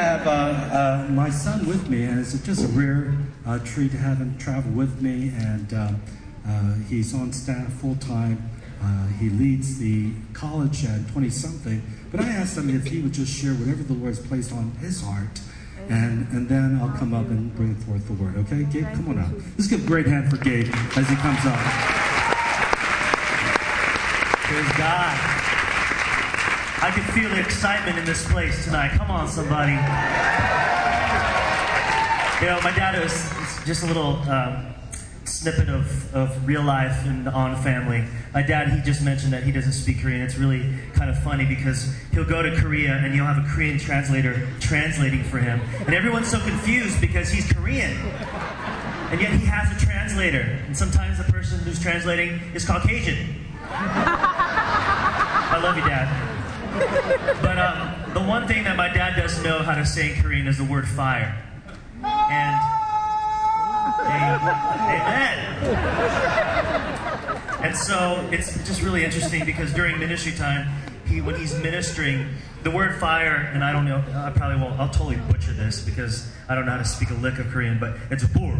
have uh, uh, my son with me, and it's just a rare uh, treat to have him travel with me. And uh, uh, he's on staff full time. He leads the college at 20 something. But I asked him if he would just share whatever the Lord has placed on his heart. And, and then I'll come up and bring forth the word. Okay, Gabe, come on up. Let's give a great hand for Gabe as he comes up. Praise God. I can feel the excitement in this place tonight. Come on, somebody. You know, my dad was just a little um, snippet of, of real life and on family. My dad, he just mentioned that he doesn't speak Korean. It's really kind of funny because he'll go to Korea and you'll have a Korean translator translating for him. And everyone's so confused because he's Korean. And yet he has a translator. And sometimes the person who's translating is Caucasian. I love you, Dad. But um, the one thing that my dad does not know how to say in Korean is the word fire. And amen. And so it's just really interesting because during ministry time, he when he's ministering, the word fire, and I don't know, I probably won't, I'll totally butcher this because I don't know how to speak a lick of Korean, but it's bur.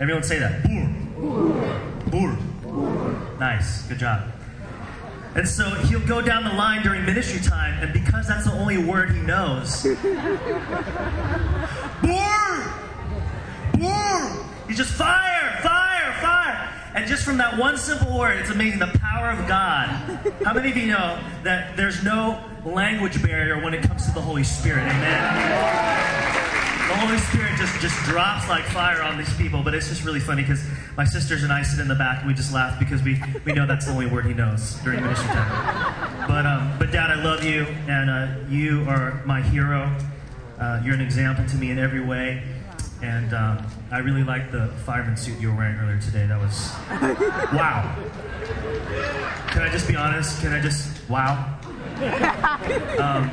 Everyone say that. Bur. Bur. Nice. Good job. And so he'll go down the line during ministry time, and because that's the only word he knows, Bur! Bur! He's just fire, fire, fire. And just from that one simple word, it's amazing the power of God. How many of you know that there's no language barrier when it comes to the Holy Spirit? Amen. The Holy Spirit just, just drops like fire on these people, but it's just really funny because my sisters and I sit in the back and we just laugh because we, we know that's the only word he knows during ministry time. But, um, but Dad, I love you, and uh, you are my hero. Uh, you're an example to me in every way. And um, I really like the fireman suit you were wearing earlier today. That was wow. Can I just be honest? Can I just wow? Um,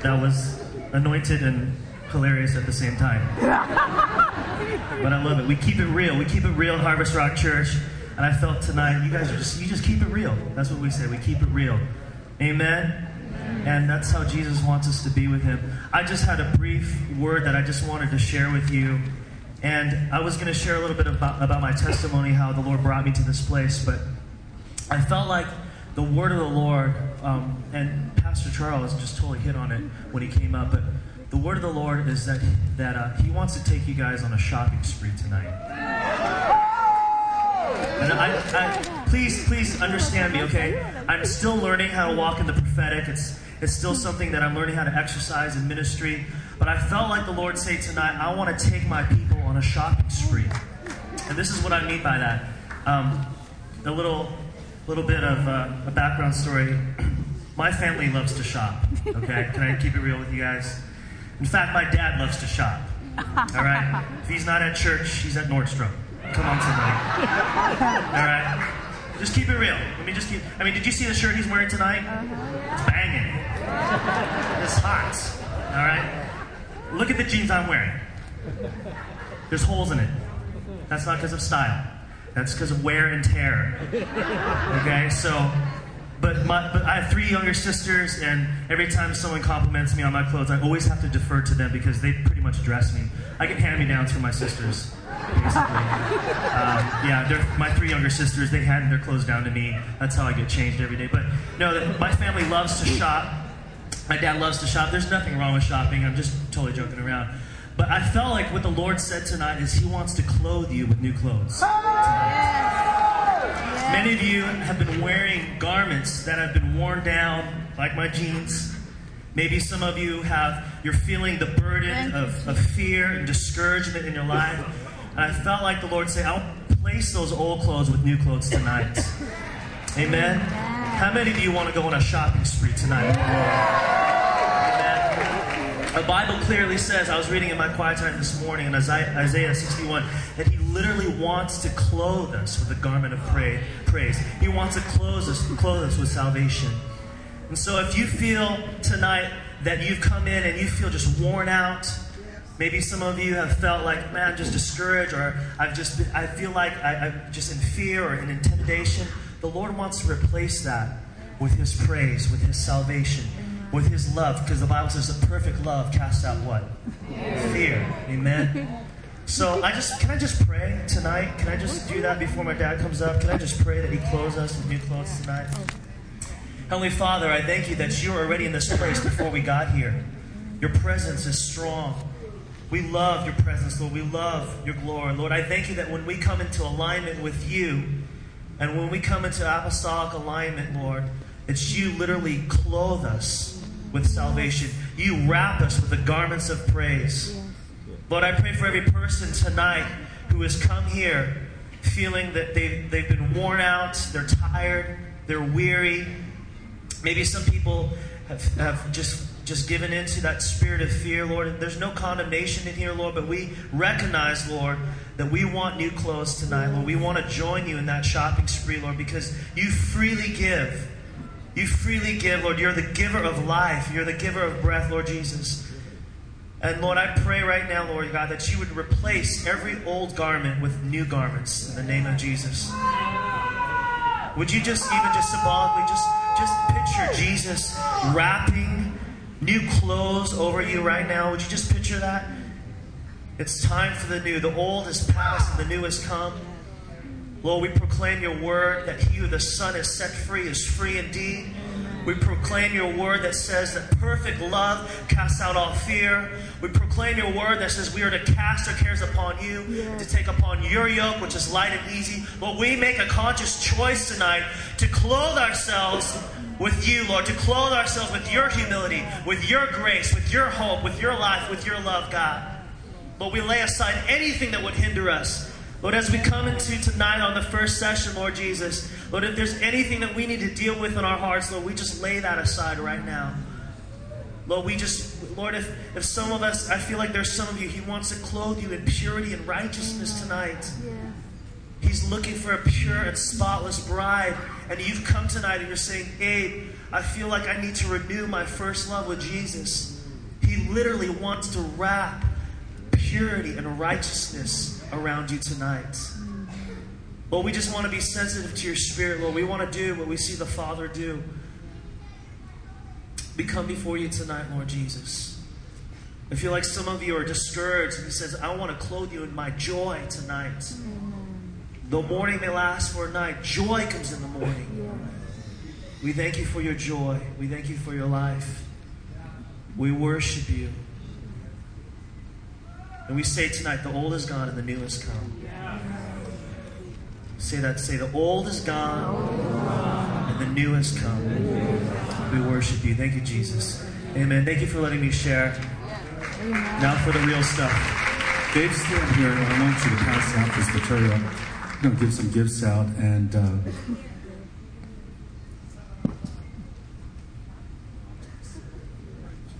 that was anointed and hilarious at the same time. But I love it. We keep it real. We keep it real at Harvest Rock Church. And I felt tonight, you guys are just you just keep it real. That's what we say. We keep it real. Amen. And that's how Jesus wants us to be with him. I just had a brief word that I just wanted to share with you. And I was going to share a little bit about, about my testimony, how the Lord brought me to this place. But I felt like the word of the Lord, um, and Pastor Charles just totally hit on it when he came up. But the word of the Lord is that, that uh, he wants to take you guys on a shopping spree tonight. And I, I, please, please understand me, okay? I'm still learning how to walk in the prophetic. It's, it's still something that I'm learning how to exercise in ministry. But I felt like the Lord say tonight, I want to take my people on a shopping spree. And this is what I mean by that. Um, a little, little bit of uh, a background story. My family loves to shop, okay? Can I keep it real with you guys? In fact, my dad loves to shop, all right? If he's not at church, he's at Nordstrom. Come on, somebody. All right? Just keep it real. Let me just keep. I mean, did you see the shirt he's wearing tonight? It's banging. It's hot. All right? Look at the jeans I'm wearing. There's holes in it. That's not because of style. That's because of wear and tear. Okay? So, but, my, but I have three younger sisters, and every time someone compliments me on my clothes, I always have to defer to them because they pretty much dress me. I get hand me downs from my sisters basically. Um, yeah, they're my three younger sisters. They hand their clothes down to me. That's how I get changed every day. But no, my family loves to shop. My dad loves to shop. There's nothing wrong with shopping. I'm just totally joking around. But I felt like what the Lord said tonight is He wants to clothe you with new clothes. Tonight. Many of you have been wearing garments that have been worn down, like my jeans. Maybe some of you have, you're feeling the burden of, of fear and discouragement in your life. And I felt like the Lord say, I'll place those old clothes with new clothes tonight. Amen. How many of you want to go on a shopping spree tonight? The Bible clearly says, I was reading in my quiet time this morning in Isaiah 61, that He literally wants to clothe us with a garment of praise. He wants to clothe us, clothe us with salvation. And so if you feel tonight that you've come in and you feel just worn out, Maybe some of you have felt like, man, I'm just discouraged, or I've just been, I feel like I, am just in fear or in intimidation. The Lord wants to replace that with His praise, with His salvation. With his love, because the Bible says the perfect love casts out what? Fear. Amen. So I just can I just pray tonight? Can I just do that before my dad comes up? Can I just pray that he clothes us with new clothes tonight? Heavenly Father, I thank you that you are already in this place before we got here. Your presence is strong. We love your presence, Lord. We love your glory. Lord, I thank you that when we come into alignment with you, and when we come into apostolic alignment, Lord, it's you literally clothe us with salvation. You wrap us with the garments of praise. Lord, I pray for every person tonight who has come here feeling that they've, they've been worn out, they're tired, they're weary. Maybe some people have, have just just given into that spirit of fear, Lord. There's no condemnation in here, Lord, but we recognize, Lord, that we want new clothes tonight, Lord. We want to join you in that shopping spree, Lord, because you freely give. You freely give, Lord. You're the giver of life. You're the giver of breath, Lord Jesus. And Lord, I pray right now, Lord God, that you would replace every old garment with new garments in the name of Jesus. Would you just even just symbolically just just picture Jesus wrapping new clothes over you right now? Would you just picture that? It's time for the new. The old is past and the new has come. Lord, we proclaim your word that he who the Son is set free is free indeed. We proclaim your word that says that perfect love casts out all fear. We proclaim your word that says we are to cast our cares upon you, to take upon your yoke, which is light and easy. But we make a conscious choice tonight to clothe ourselves with you, Lord, to clothe ourselves with your humility, with your grace, with your hope, with your life, with your love, God. But we lay aside anything that would hinder us. Lord, as we come into tonight on the first session, Lord Jesus, Lord, if there's anything that we need to deal with in our hearts, Lord, we just lay that aside right now. Lord, we just, Lord, if, if some of us, I feel like there's some of you, He wants to clothe you in purity and righteousness tonight. Yeah. He's looking for a pure and spotless bride. And you've come tonight and you're saying, Abba, I feel like I need to renew my first love with Jesus. He literally wants to wrap purity and righteousness around you tonight. Lord, we just want to be sensitive to your spirit, Lord. We want to do what we see the Father do. We come before you tonight, Lord Jesus. I feel like some of you are discouraged, and He says, I want to clothe you in my joy tonight. The morning may last for a night, joy comes in the morning. We thank you for your joy. We thank you for your life. We worship you. And we say tonight, the old is gone and the new has come. Say that. Say, the old is gone and the new has come. We worship you. Thank you, Jesus. Amen. Thank you for letting me share. Now for the real stuff. Dave, stand here. and I want you to pass out this material. I'm going to give some gifts out and. Uh,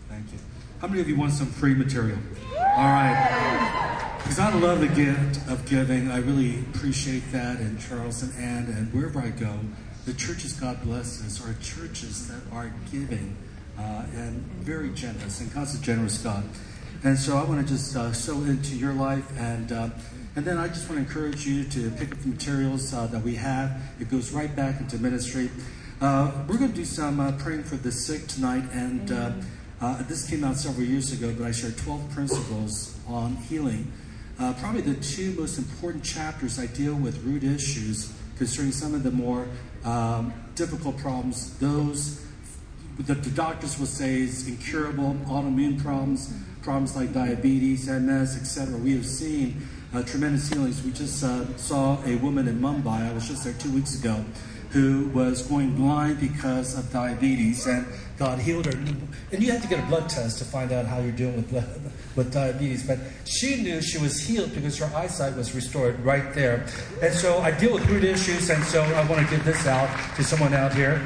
thank you. How many of you want some free material? All right. Because I love the gift of giving. I really appreciate that. And Charles and Ann, and wherever I go, the churches God blesses are churches that are giving uh, and very generous. And God's a generous God. And so I want to just uh, sow into your life. And, uh, and then I just want to encourage you to pick up the materials uh, that we have. It goes right back into ministry. Uh, we're going to do some uh, praying for the sick tonight. And uh, this came out several years ago, but I shared 12 principles on healing. Uh, probably the two most important chapters I deal with root issues concerning some of the more um, difficult problems, those that the doctors will say is incurable, autoimmune problems, problems like diabetes, MS, etc. We have seen uh, tremendous healings. We just uh, saw a woman in Mumbai, I was just there two weeks ago, who was going blind because of diabetes, and God healed her. And you have to get a blood test to find out how you're doing with, with diabetes. But she knew she was healed because her eyesight was restored right there. And so I deal with root issues, and so I want to give this out to someone out here.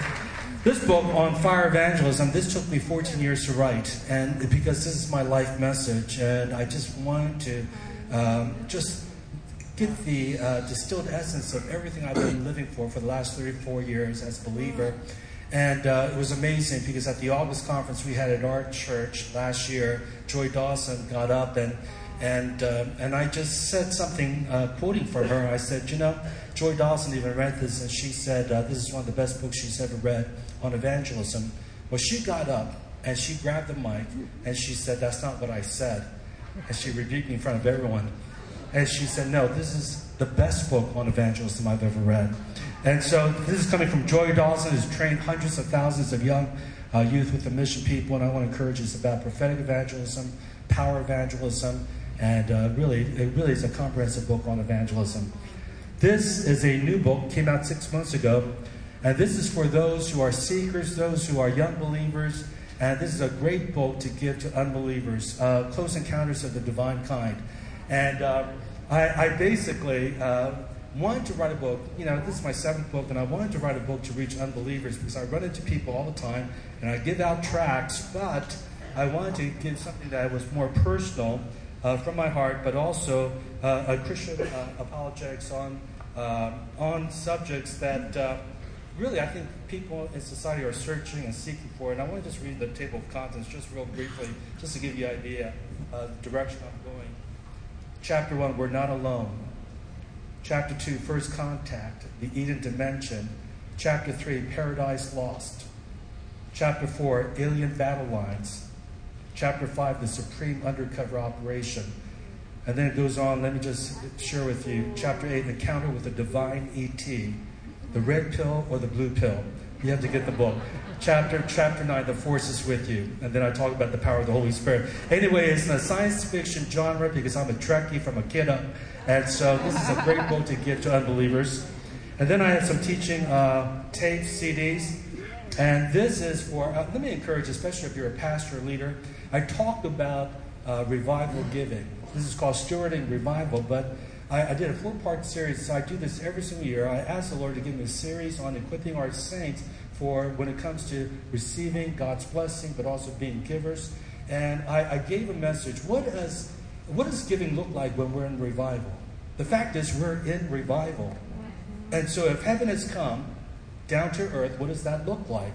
This book on fire evangelism, this took me 14 years to write, and because this is my life message, and I just wanted to um, just get the uh, distilled essence of everything I've been living for for the last 34 years as a believer. And uh, it was amazing because at the August conference we had at our church last year, Joy Dawson got up and and uh, and I just said something, uh, quoting from her. I said, you know, Joy Dawson even read this, and she said uh, this is one of the best books she's ever read on evangelism. Well, she got up And she grabbed the mic and she said, That's not what I said. And she rebuked me in front of everyone. And she said, No, this is the best book on evangelism I've ever read. And so this is coming from Joy Dawson, who's trained hundreds of thousands of young uh, youth with the mission people. And I want to encourage it's about prophetic evangelism, power evangelism, and uh, really, it really is a comprehensive book on evangelism. This is a new book, came out six months ago. And this is for those who are seekers, those who are young believers. And this is a great book to give to unbelievers uh, Close Encounters of the Divine Kind. And uh, I, I, basically uh, wanted to write a book. You know, this is my seventh book, and I wanted to write a book to reach unbelievers because I run into people all the time and I give out tracts, but I wanted to give something that was more personal uh, from my heart, but also uh, a Christian uh, apologetics on, on subjects that really, I think people in society are searching and seeking for. And I want to just read the table of contents just real briefly, just to give you an idea of the direction I'm. Chapter 1, We're Not Alone. Chapter 2, First Contact, The Eden Dimension. Chapter 3, Paradise Lost. Chapter 4, Alien Battle Lines. Chapter 5, The Supreme Undercover Operation. And then it goes on, let me just share with you. Chapter 8, An Encounter with the Divine ET the red pill or the blue pill. You have to get the book. Chapter chapter nine, the force is with you, and then I talk about the power of the Holy Spirit. Anyway, it's in a science fiction genre because I'm a Trekkie from a kid up, and so this is a great book to give to unbelievers. And then I have some teaching uh, tapes, CDs, and this is for. Uh, let me encourage, especially if you're a pastor or leader. I talked about uh, revival giving. This is called stewarding revival, but I, I did a four part series, so I do this every single year. I ask the Lord to give me a series on equipping our saints for when it comes to receiving God's blessing, but also being givers. And I, I gave a message. What does, what does giving look like when we're in revival? The fact is, we're in revival. And so if heaven has come down to earth, what does that look like?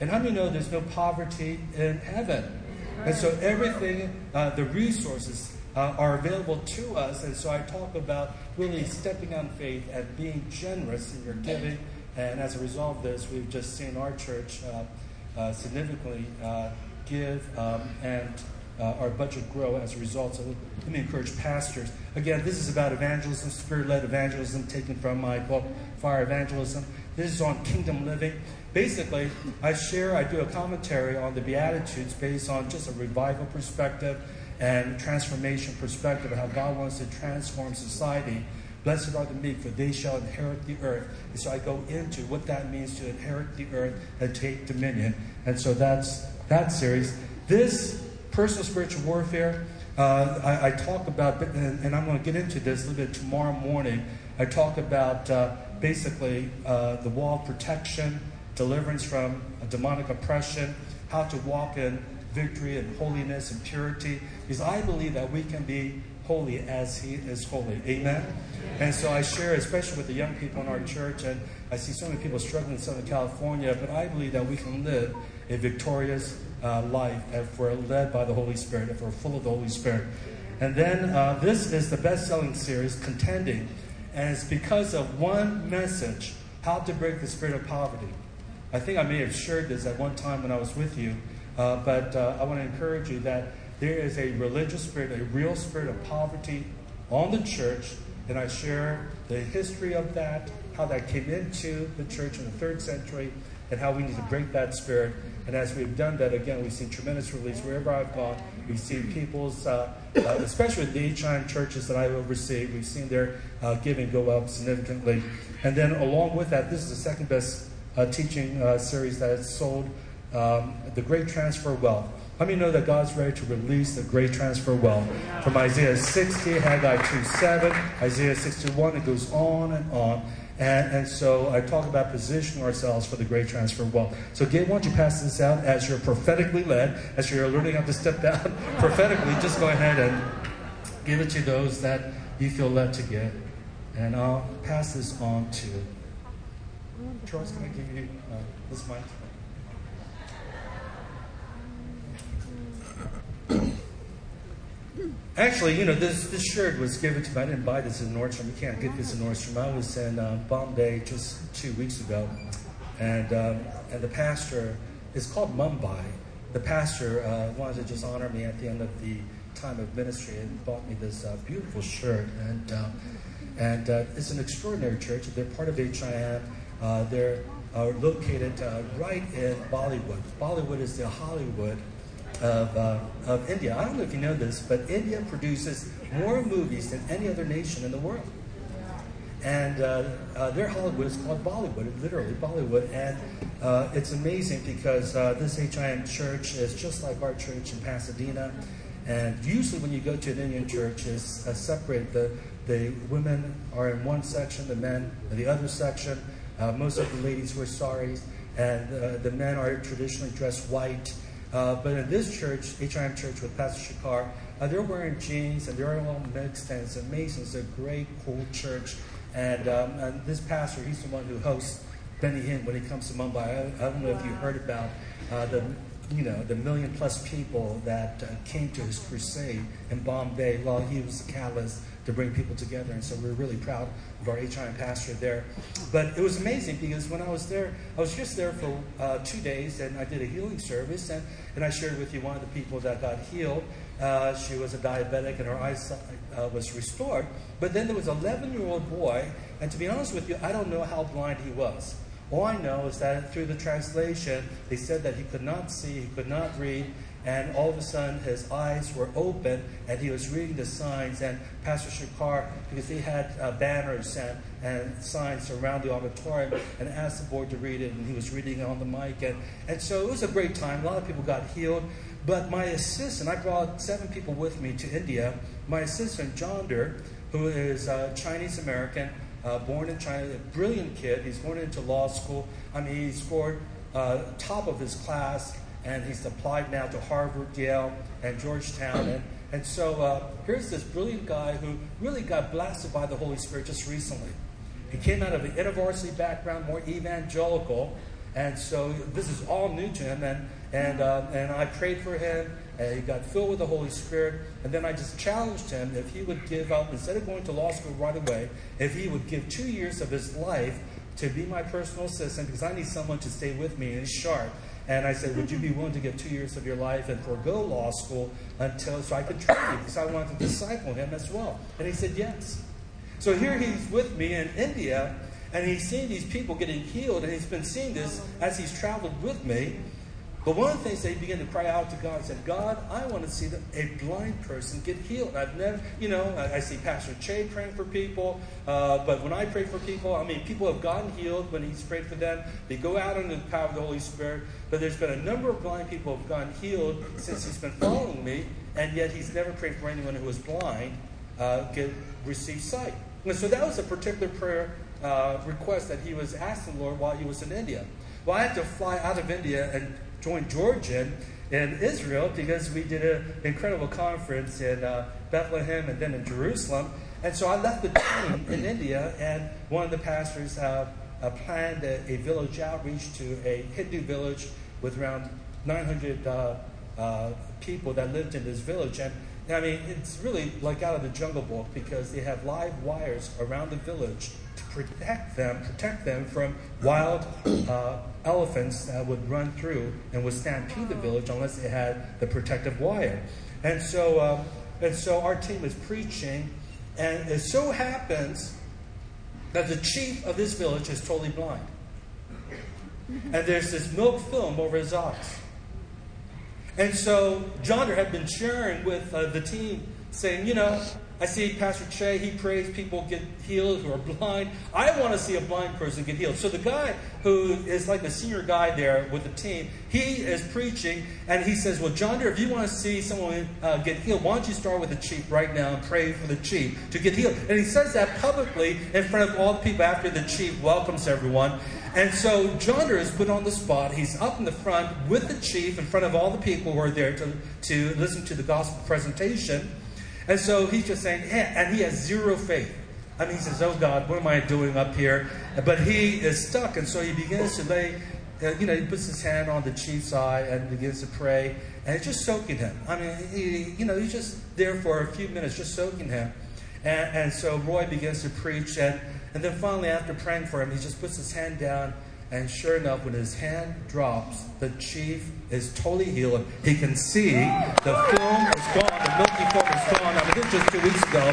And how many know there's no poverty in heaven? And so everything, uh, the resources, uh, are available to us. And so I talk about really stepping on faith and being generous in your giving. And as a result of this, we've just seen our church uh, uh, significantly uh, give um, and our budget grow as a result. So let me encourage pastors. Again, this is about evangelism, spirit led evangelism, taken from my book, Fire Evangelism. This is on kingdom living. Basically, I share, I do a commentary on the Beatitudes based on just a revival perspective and transformation perspective of how God wants to transform society. Blessed are the meek, for they shall inherit the earth. And so I go into what that means to inherit the earth and take dominion. And so that's that series. This personal spiritual warfare, uh, I, I, talk about, and, and, I'm going to get into this a little bit tomorrow morning. I talk about uh, basically uh, the wall of protection, deliverance from demonic oppression, how to walk in victory and holiness and purity because I believe that we can be holy as He is holy. Amen? And so I share, especially with the young people in our church, and I see so many people struggling in Southern California, but I believe that we can live a victorious uh, life if we're led by the Holy Spirit, if we're full of the Holy Spirit. And then uh, this is the best selling series, Contending, and it's because of one message how to break the spirit of poverty. I think I may have shared this at one time when I was with you. Uh, but uh, I want to encourage you that there is a religious spirit, a real spirit of poverty on the church, and I share the history of that, how that came into the church in the third century, and how we need to break that spirit. And as we've done that, again, we've seen tremendous release wherever I've gone. We've seen people's, uh, uh, especially the HIM churches that I oversee, we've seen their uh, giving go up significantly. And then along with that, this is the second best uh, teaching uh, series that has sold um, the great transfer of wealth. Let me know that God's ready to release the great transfer of wealth. From Isaiah 60, Haggai 2 7, Isaiah 61, it goes on and on. And, and so I talk about positioning ourselves for the great transfer of wealth. So, Gabe, why don't you pass this out as you're prophetically led, as you're learning how to step down prophetically? Just go ahead and give it to those that you feel led to give. And I'll pass this on to Charles. Can I give you uh, this mic? Actually, you know, this, this shirt was given to me. I didn't buy this in Nordstrom. You can't get this in Nordstrom. I was in uh, Bombay just two weeks ago, and um, and the pastor is called Mumbai, the pastor uh, wanted to just honor me at the end of the time of ministry and bought me this uh, beautiful shirt. And, uh, and uh, it's an extraordinary church. They're part of HIM. They're located right in Bollywood. Bollywood is the Hollywood of, of India. I don't know if you know this, but India produces more movies than any other nation in the world. And uh, uh, their Hollywood is called Bollywood, literally Bollywood. And uh, it's amazing because this HIM church is just like our church in Pasadena. And usually, when you go to an Indian church, it's uh, separated. The, the women are in one section, the men in the other section. Uh, most of the ladies wear saris, and uh, the men are traditionally dressed white. Uh, but in this church, HIM church with Pastor Shikar, uh, they're wearing jeans and they're all mixed, and it's amazing. It's a great, cool church. And, um, and this pastor, he's the one who hosts Benny Hinn when he comes to Mumbai. I, I don't know if you heard about uh, the you know, the million plus people that uh, came to his crusade in Bombay, well, he was the catalyst to bring people together. And so we're really proud our HIM pastor there. But it was amazing because when I was there, I was just there for uh, two days and I did a healing service. And, and I shared with you one of the people that got healed. Uh, she was a diabetic and her eyesight uh, was restored. But then there was an 11 year old boy. And to be honest with you, I don't know how blind he was. All I know is that through the translation, they said that he could not see, he could not read, and all of a sudden his eyes were open and he was reading the signs. And Pastor Shakar, because they had uh, banners and, and signs around the auditorium, and asked the board to read it, and he was reading it on the mic. And, and so it was a great time. A lot of people got healed. But my assistant, I brought seven people with me to India. My assistant, John Der, who is uh, Chinese American, uh, born in China, a brilliant kid. He's going into law school. I mean, he scored uh, top of his class, and he's applied now to Harvard, Yale, and Georgetown. And, and so uh, here's this brilliant guy who really got blasted by the Holy Spirit just recently. He came out of an InterVarsity background, more evangelical, and so this is all new to him. And, and, uh, and I prayed for him and he got filled with the Holy Spirit. And then I just challenged him if he would give up, instead of going to law school right away, if he would give two years of his life to be my personal assistant, because I need someone to stay with me and sharp. And I said, Would you be willing to give two years of your life and forego law school until so I could train you? Because I wanted to disciple him as well. And he said, Yes. So here he's with me in India, and he's seeing these people getting healed, and he's been seeing this as he's traveled with me. But one of the things they began to cry out to God and said, God, I want to see the, a blind person get healed. I've never, you know, I, I see Pastor Che praying for people, uh, but when I pray for people, I mean, people have gotten healed when he's prayed for them. They go out under the power of the Holy Spirit. But there's been a number of blind people who have gotten healed since he's been following me, and yet he's never prayed for anyone who was blind uh, get receive sight. And so that was a particular prayer uh, request that he was asking the Lord while he was in India. Well, I had to fly out of India and joined Georgian in Israel because we did an incredible conference in uh, Bethlehem and then in Jerusalem. And so I left the team in India, and one of the pastors uh, uh, planned a, a, village outreach to a Hindu village with around 900 uh, uh, people that lived in this village. And I mean, it's really like out of the Jungle Book because they have live wires around the village to protect them, protect them from wild uh, elephants that would run through and would stampede the village unless it had the protective wire. And so, um, and so our team is preaching, and it so happens that the chief of this village is totally blind. And there's this milk film over his eyes. And so John had been sharing with uh, the team, saying, you know, I see Pastor Che, he prays people get healed who are blind. I want to see a blind person get healed. So the guy who is like the senior guy there with the team, he is preaching and he says, Well, John Deere, if you want to see someone uh, get healed, why don't you start with the chief right now and pray for the chief to get healed? And he says that publicly in front of all the people after the chief welcomes everyone. And so John Deere is put on the spot. He's up in the front with the chief in front of all the people who are there to, to listen to the gospel presentation. And so he's just saying, yeah, and he has zero faith. I mean, he says, Oh God, what am I doing up here? But he is stuck. And so he begins to lay, uh, you know, he puts his hand on the chief's eye and begins to pray. And it's just soaking him. I mean, he, you know, he's just there for a few minutes, just soaking him. And, and so Roy begins to preach. And, and then finally, after praying for him, he just puts his hand down And sure enough, when his hand drops, the chief is totally healed. He can see the film is gone, the milky film is gone. I mean, this just two weeks ago.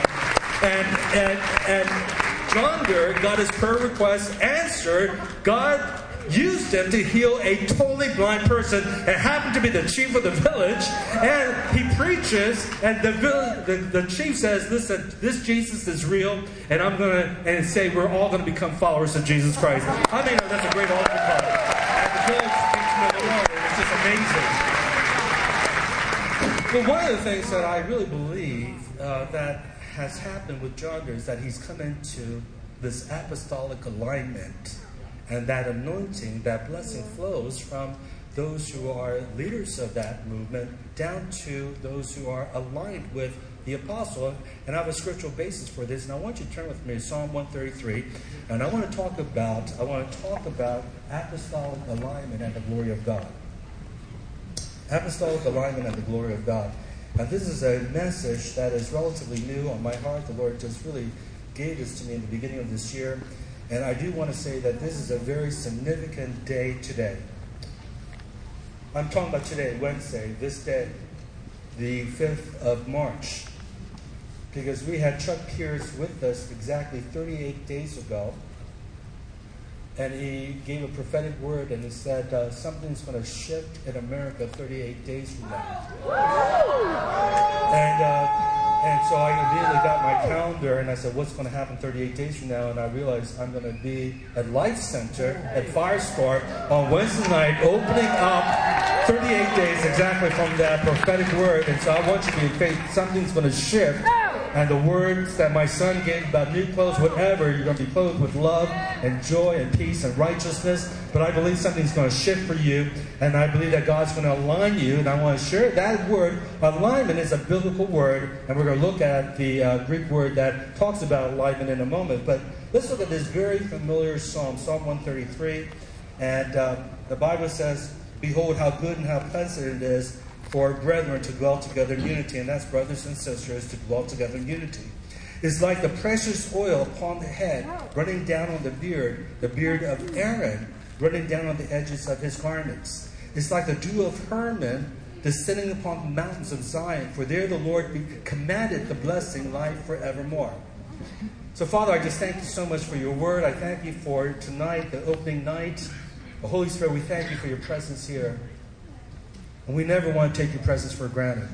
And, and, and John Gurr got his prayer request answered. God used him to heal a totally blind person. It happened to be the chief of the village, and he preaches, and the, the, the chief says, "Listen, this Jesus is real, and I'm gonna and say we're all gonna become followers of Jesus Christ." I mean, that's a great altar call. And the village to it's just amazing. But one of the things that I really believe uh, that has happened with John is that he's come into this apostolic alignment and that anointing, that blessing flows from those who are leaders of that movement down to those who are aligned with the apostle. And I have a scriptural basis for this. And I want you to turn with me to Psalm 133. And I want to talk about, I want to talk about apostolic alignment and the glory of God. Apostolic alignment and the glory of God. And this is a message that is relatively new on my heart. The Lord just really gave this to me in the beginning of this year. And I do want to say that this is a very significant day today. I'm talking about today, Wednesday, this day, the 5th of March. Because we had Chuck Pierce with us exactly 38 days ago. And he gave a prophetic word and he said, uh, Something's going to shift in America 38 days from now. And. Uh, and so I immediately got my calendar and I said, what's going to happen 38 days from now? And I realized I'm going to be at Life Center at Firestorm on Wednesday night, opening up 38 days exactly from that prophetic word. And so I want you to be in faith. Something's going to shift and the words that my son gave about new clothes, whatever, you're going to be clothed with love and joy and peace and righteousness. But I believe something's going to shift for you, and I believe that God's going to align you. And I want to share that word. Alignment is a biblical word, and we're going to look at the uh, Greek word that talks about alignment in a moment. But let's look at this very familiar psalm, Psalm 133. And uh, the Bible says, Behold, how good and how pleasant it is for brethren to dwell together in unity, and that's brothers and sisters to dwell together in unity. is like the precious oil upon the head, running down on the beard, the beard of Aaron, running down on the edges of his garments. It's like the dew of Hermon descending upon the mountains of Zion, for there the Lord commanded the blessing, life forevermore. So, Father, I just thank you so much for your word. I thank you for tonight, the opening night. The Holy Spirit, we thank you for your presence here. And we never want to take your presence for granted.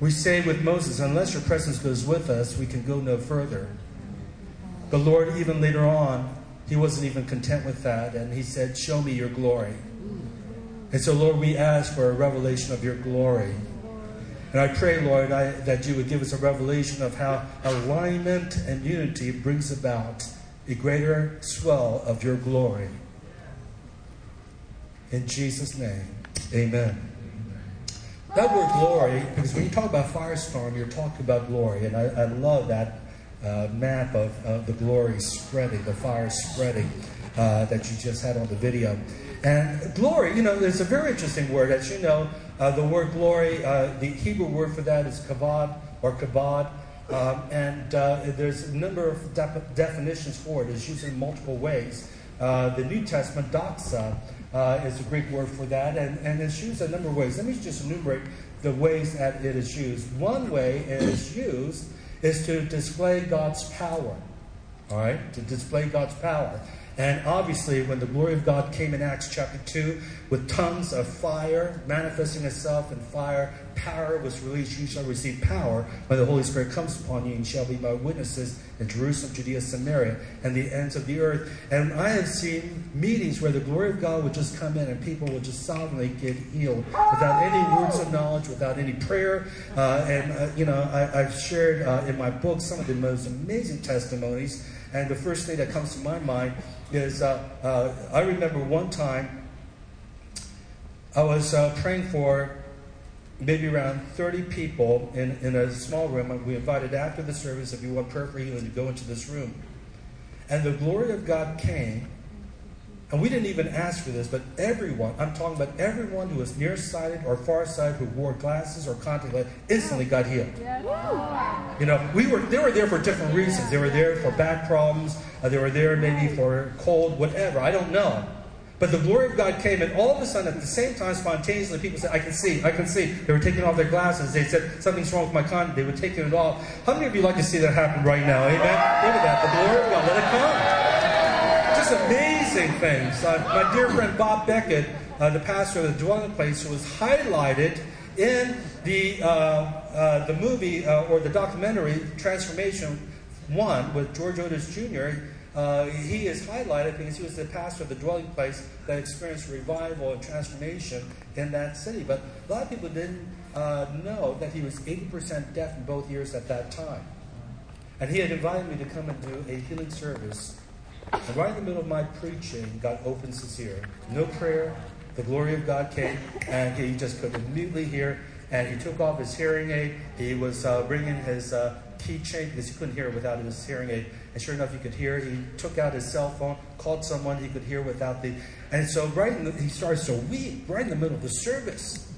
We say with Moses, unless your presence goes with us, we can go no further. The Lord, even later on, he wasn't even content with that, and he said, Show me your glory. And so, Lord, we ask for a revelation of your glory. And I pray, Lord, I, that you would give us a revelation of how alignment and unity brings about a greater swell of your glory. In Jesus' name. Amen. That word glory, because when you talk about firestorm, you're talking about glory. And I, I love that uh, map of, of, the glory spreading, the fire spreading uh, that you just had on the video. And glory, you know, it's a very interesting word. As you know, uh, the word glory, uh, the Hebrew word for that is kavod or kabod. Um, and uh, there's a number of de- definitions for it. It's used in multiple ways. Uh, the New Testament, doxa, uh, is a Greek word for that, and, and it's used a number of ways. Let me just enumerate the ways that it is used. One way it is used is to display God's power, all right, to display God's power. And obviously, when the glory of God came in Acts chapter 2 with tongues of fire manifesting itself in fire, power was released. You shall receive power when the Holy Spirit comes upon you, and shall be my witnesses in Jerusalem, Judea, Samaria, and the ends of the earth. And I have seen meetings where the glory of God would just come in and people would just sovereignly get healed without any words of knowledge, without any prayer. Uh, and, uh, you know, I, have shared uh, in my book some of the most amazing testimonies. And the first thing that comes to my mind is uh, uh, I remember one time I was uh, praying for maybe around 30 people in, in a small room. We invited after the service, if you want prayer for healing, to go into this room. And the glory of God came. And we didn't even ask for this, but everyone, I'm talking about everyone who was nearsighted or farsighted who wore glasses or contact lenses, instantly got healed. You know, we were they were there for different reasons. They were there for back problems, uh, they were there maybe for cold, whatever. I don't know. But the glory of God came, and all of a sudden, at the same time, spontaneously, people said, I can see, I can see. They were taking off their glasses. They said, Something's wrong with my con. They were taking it off. How many of you like to see that happen right now? Amen? Look at that. The glory of God. Let it come. Just amazing things. Uh, my dear friend Bob Beckett, uh, the pastor of the dwelling place, was highlighted in the, uh, uh the movie uh, or the documentary Transformation 1 with George Otis Jr. Uh, he is highlighted because he was the pastor of the dwelling place that experienced revival and transformation in that city. But a lot of people didn't uh, know that he was 80% deaf in both ears at that time. And he had invited me to come and do a healing service. And right in the middle of my preaching, God opens his ear. No prayer. The glory of God came, and he just could immediately hear. And he took off his hearing aid. He was uh, bringing his uh, keychain because he couldn't hear it without his hearing aid. And sure enough, he could hear. He took out his cell phone, called someone he could hear without the. And so, right in the, he starts to weep right in the middle of the service.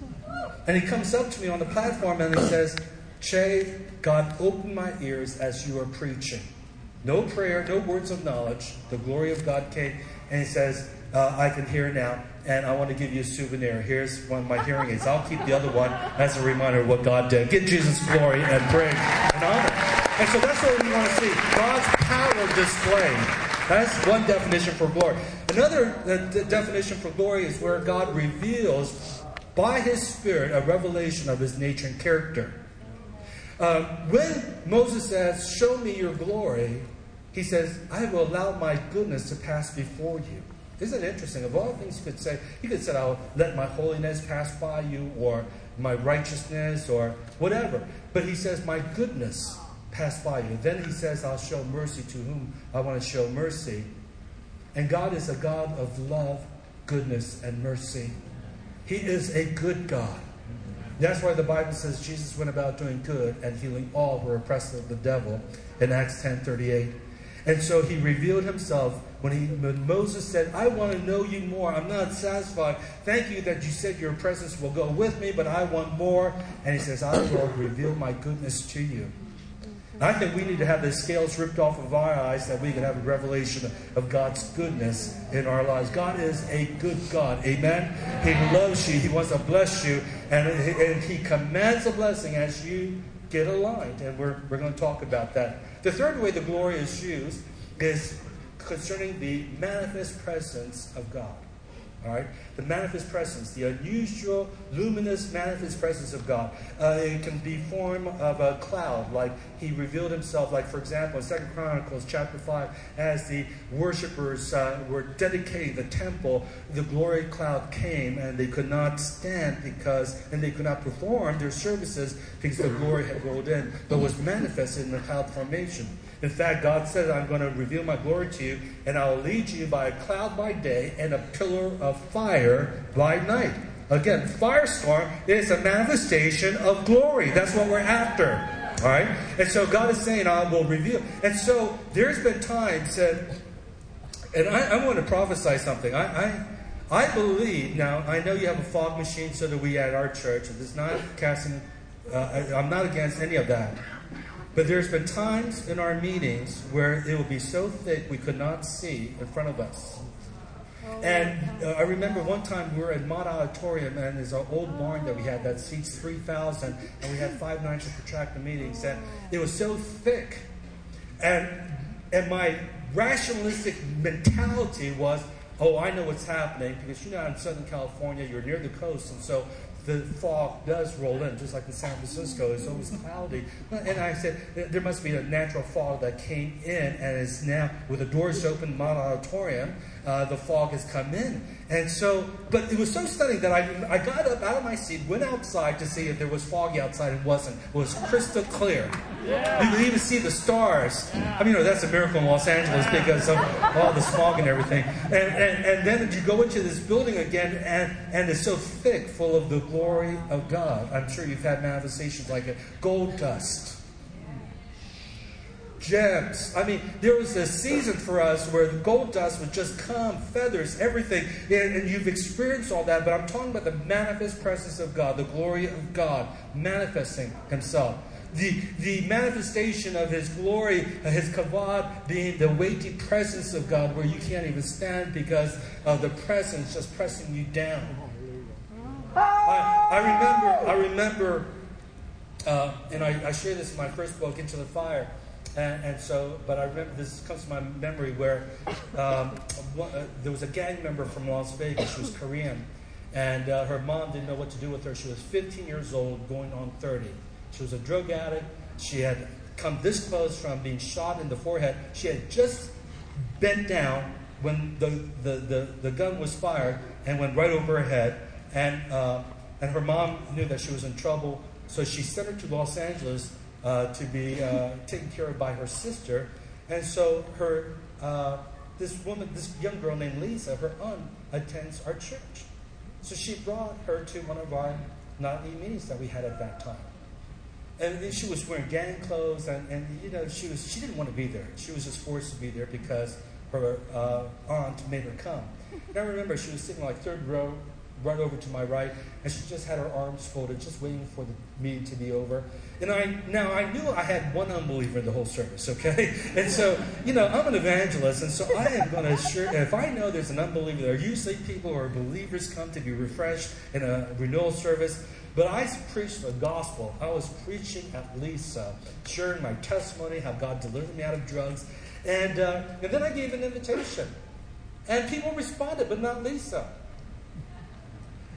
And he comes up to me on the platform and he says, Che, God opened my ears as you were preaching. No prayer, no words of knowledge. The glory of God came. And he says, uh, I can hear now, and I want to give you a souvenir. Here's one of my hearing aids. I'll keep the other one as a reminder of what God did. Give Jesus glory and praise and honor. And so that's what we want to see God's power displayed. That's one definition for glory. Another uh, definition for glory is where God reveals by His Spirit a revelation of His nature and character. Uh, when Moses says, Show me your glory, he says, I will allow my goodness to pass before you. Isn't it interesting? Of all things you could say, you could say, I'll let my holiness pass by you, or my righteousness, or whatever. But he says, My goodness pass by you. Then he says, I'll show mercy to whom I want to show mercy. And God is a God of love, goodness, and mercy. He is a good God. That's why the Bible says Jesus went about doing good and healing all who were oppressed of the devil in Acts 10 38. And so he revealed himself when, he, when Moses said, I want to know you more. I'm not satisfied. Thank you that you said your presence will go with me, but I want more. And he says, I will reveal my goodness to you. I think we need to have the scales ripped off of our eyes that we can have a revelation of God's goodness in our lives. God is a good God. Amen. He loves you. He wants to bless you. And, and He commands a blessing as you get aligned. And we're, we're going to talk about that. The third way the glory is used is concerning the manifest presence of God. All right? The manifest presence, the unusual, luminous, manifest presence of God. Uh, it can be form of a cloud, like he revealed himself, like, for example, in Second Chronicles chapter 5, as the worshippers uh, were dedicating the temple, the glory cloud came, and they could not stand because, and they could not perform their services because the glory had rolled in, but was manifested in the cloud formation. In fact, God said, I'm going to reveal my glory to you, and I'll lead you by a cloud by day and a pillar of fire by night. Again, firestorm is a manifestation of glory. That's what we're after. All right? And so God is saying, I will reveal. And so there's been times that, and I, I want to prophesy something. I, I, I believe, now, I know you have a fog machine, so do we at our church. It's not casting, uh, I'm not against any of that. But there's been times in our meetings where it will be so thick we could not see in front of us. And uh, I remember one time we were at Mott Auditorium, and there's an old barn that we had that seats 3,000, and we had five nights of protracted meetings, and it was so thick. And, and my rationalistic mentality was, oh, I know what's happening, because you know, in Southern California, you're near the coast, and so the fog does roll in, just like in San Francisco. It's always cloudy. And I said, there must be a natural fog that came in and is now, with the doors open, Mott Auditorium, uh, the fog has come in. And so, but it was so stunning that I, I got up out of my seat, went outside to see if there was foggy outside. It wasn't. It was crystal clear. Yeah. You could even see the stars. Yeah. I mean, you know, that's a miracle in Los Angeles because of all the smog and everything. And, and, and then you go into this building again, and, and it's so thick, full of the glory of God. I'm sure you've had manifestations like it. Gold dust gems. I mean, there was a season for us where the gold dust would just come, feathers, everything. And, and, you've experienced all that, but I'm talking about the manifest presence of God, the glory of God manifesting Himself. the, the manifestation of His glory, uh, His kavod, being the weighty presence of God where you can't even stand because of the presence just pressing you down. I, I remember, I remember, uh, and I, I share this in my first book, Into the Fire. And, and, so, but I remember this comes to my memory where um, one, uh, there was a gang member from Las Vegas. She was Korean, and uh, her mom didn't know what to do with her. She was 15 years old, going on 30. She was a drug addict. She had come this close from being shot in the forehead. She had just bent down when the, the, the, the gun was fired and went right over her head. And, uh, and her mom knew that she was in trouble, so she sent her to Los Angeles uh, to be uh, taken care of by her sister. And so her, uh, this woman, this young girl named Lisa, her aunt, attends our church. So she brought her to one of our nightly meetings that we had at that time. And she was wearing gang clothes, and, and you know she was she didn't want to be there. She was just forced to be there because her uh, aunt made her come. And I remember she was sitting like third row, right over to my right, and she just had her arms folded, just waiting for the meeting to be over. And I now I knew I had one unbeliever in the whole service, okay? And so, you know, I'm an evangelist, and so I am going to share. If I know there's an unbeliever there, usually people or believers come to be refreshed in a renewal service. But I preached the gospel. I was preaching at Lisa, sharing my testimony, how God delivered me out of drugs. And, uh, and then I gave an invitation. And people responded, but not Lisa.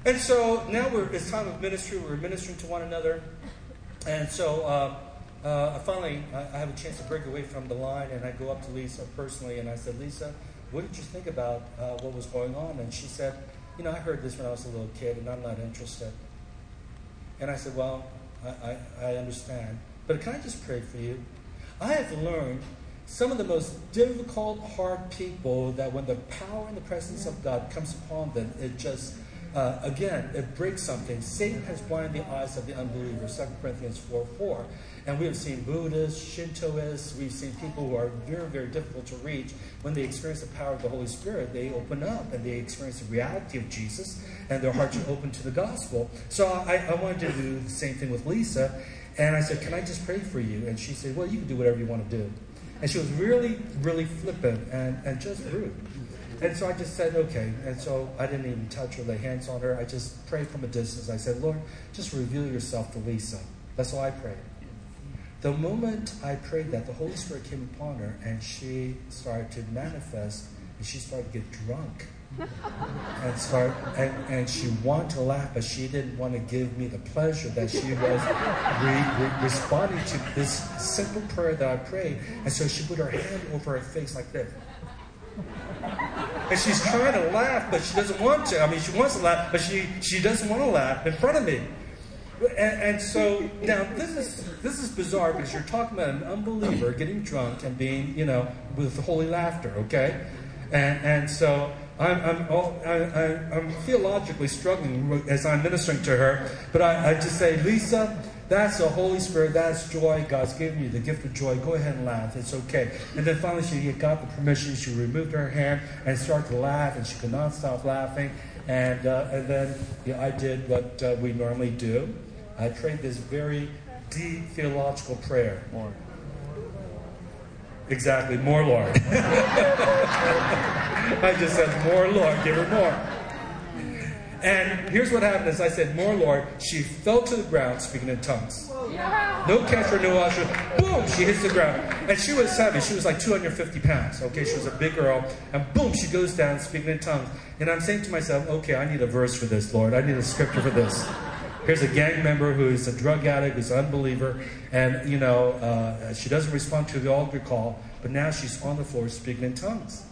And so now it's time of ministry. We're ministering to one another. And so uh, uh, finally, I, I have a chance to break away from the line, and I go up to Lisa personally, and I said, Lisa, what did you think about uh, what was going on? And she said, You know, I heard this when I was a little kid, and I'm not interested. And I said, Well, I, I, I understand. But can I just pray for you? I have learned some of the most difficult, hard people that when the power and the presence of God comes upon them, it just uh, again, it breaks something. Satan has blinded the eyes of the unbeliever, 2 Corinthians 4 4. And we have seen Buddhists, Shintoists, we've seen people who are very, very difficult to reach. When they experience the power of the Holy Spirit, they open up and they experience the reality of Jesus, and their hearts are open to the gospel. So I, I wanted to do the same thing with Lisa. And I said, Can I just pray for you? And she said, Well, you can do whatever you want to do. And she was really, really flippant and, and just rude. And so I just said, okay. And so I didn't even touch or lay hands on her. I just prayed from a distance. I said, Lord, just reveal yourself to Lisa. That's all I prayed. The moment I prayed that, the Holy Spirit came upon her and she started to manifest and she started to get drunk. and start and, and she wanted to laugh, but she didn't want to give me the pleasure that she was re, re, responding to this simple prayer that I prayed. And so she put her hand over her face like this. And she's trying to laugh, but she doesn't want to. I mean, she wants to laugh, but she, she doesn't want to laugh in front of me. And, and, so now this is this is bizarre because you're talking about an unbeliever getting drunk and being you know with holy laughter, okay? And and so I'm I'm all, I, I, I'm theologically struggling as I'm ministering to her, but I, I just say, Lisa, that's the Holy Spirit. That's joy. God's given you the gift of joy. Go ahead and laugh. It's okay. And then finally, she got the permission. She removed her hand and started to laugh, and she could not stop laughing. And, uh, and then know, I did what uh, we normally do. I prayed this very deep theological prayer. More. Exactly, more Lord. I just said, more Lord, give her more. And here's what happened as I said, More Lord, she fell to the ground speaking in tongues. No catch catcher, no usher. Boom, she hits the ground. And she was heavy. She was like 250 pounds. Okay, she was a big girl. And boom, she goes down speaking in tongues. And I'm saying to myself, okay, I need a verse for this, Lord. I need a scripture for this. Here's a gang member who's a drug addict, who's an unbeliever, and you know uh, she doesn't respond to the altar call, but now she's on the floor speaking in tongues.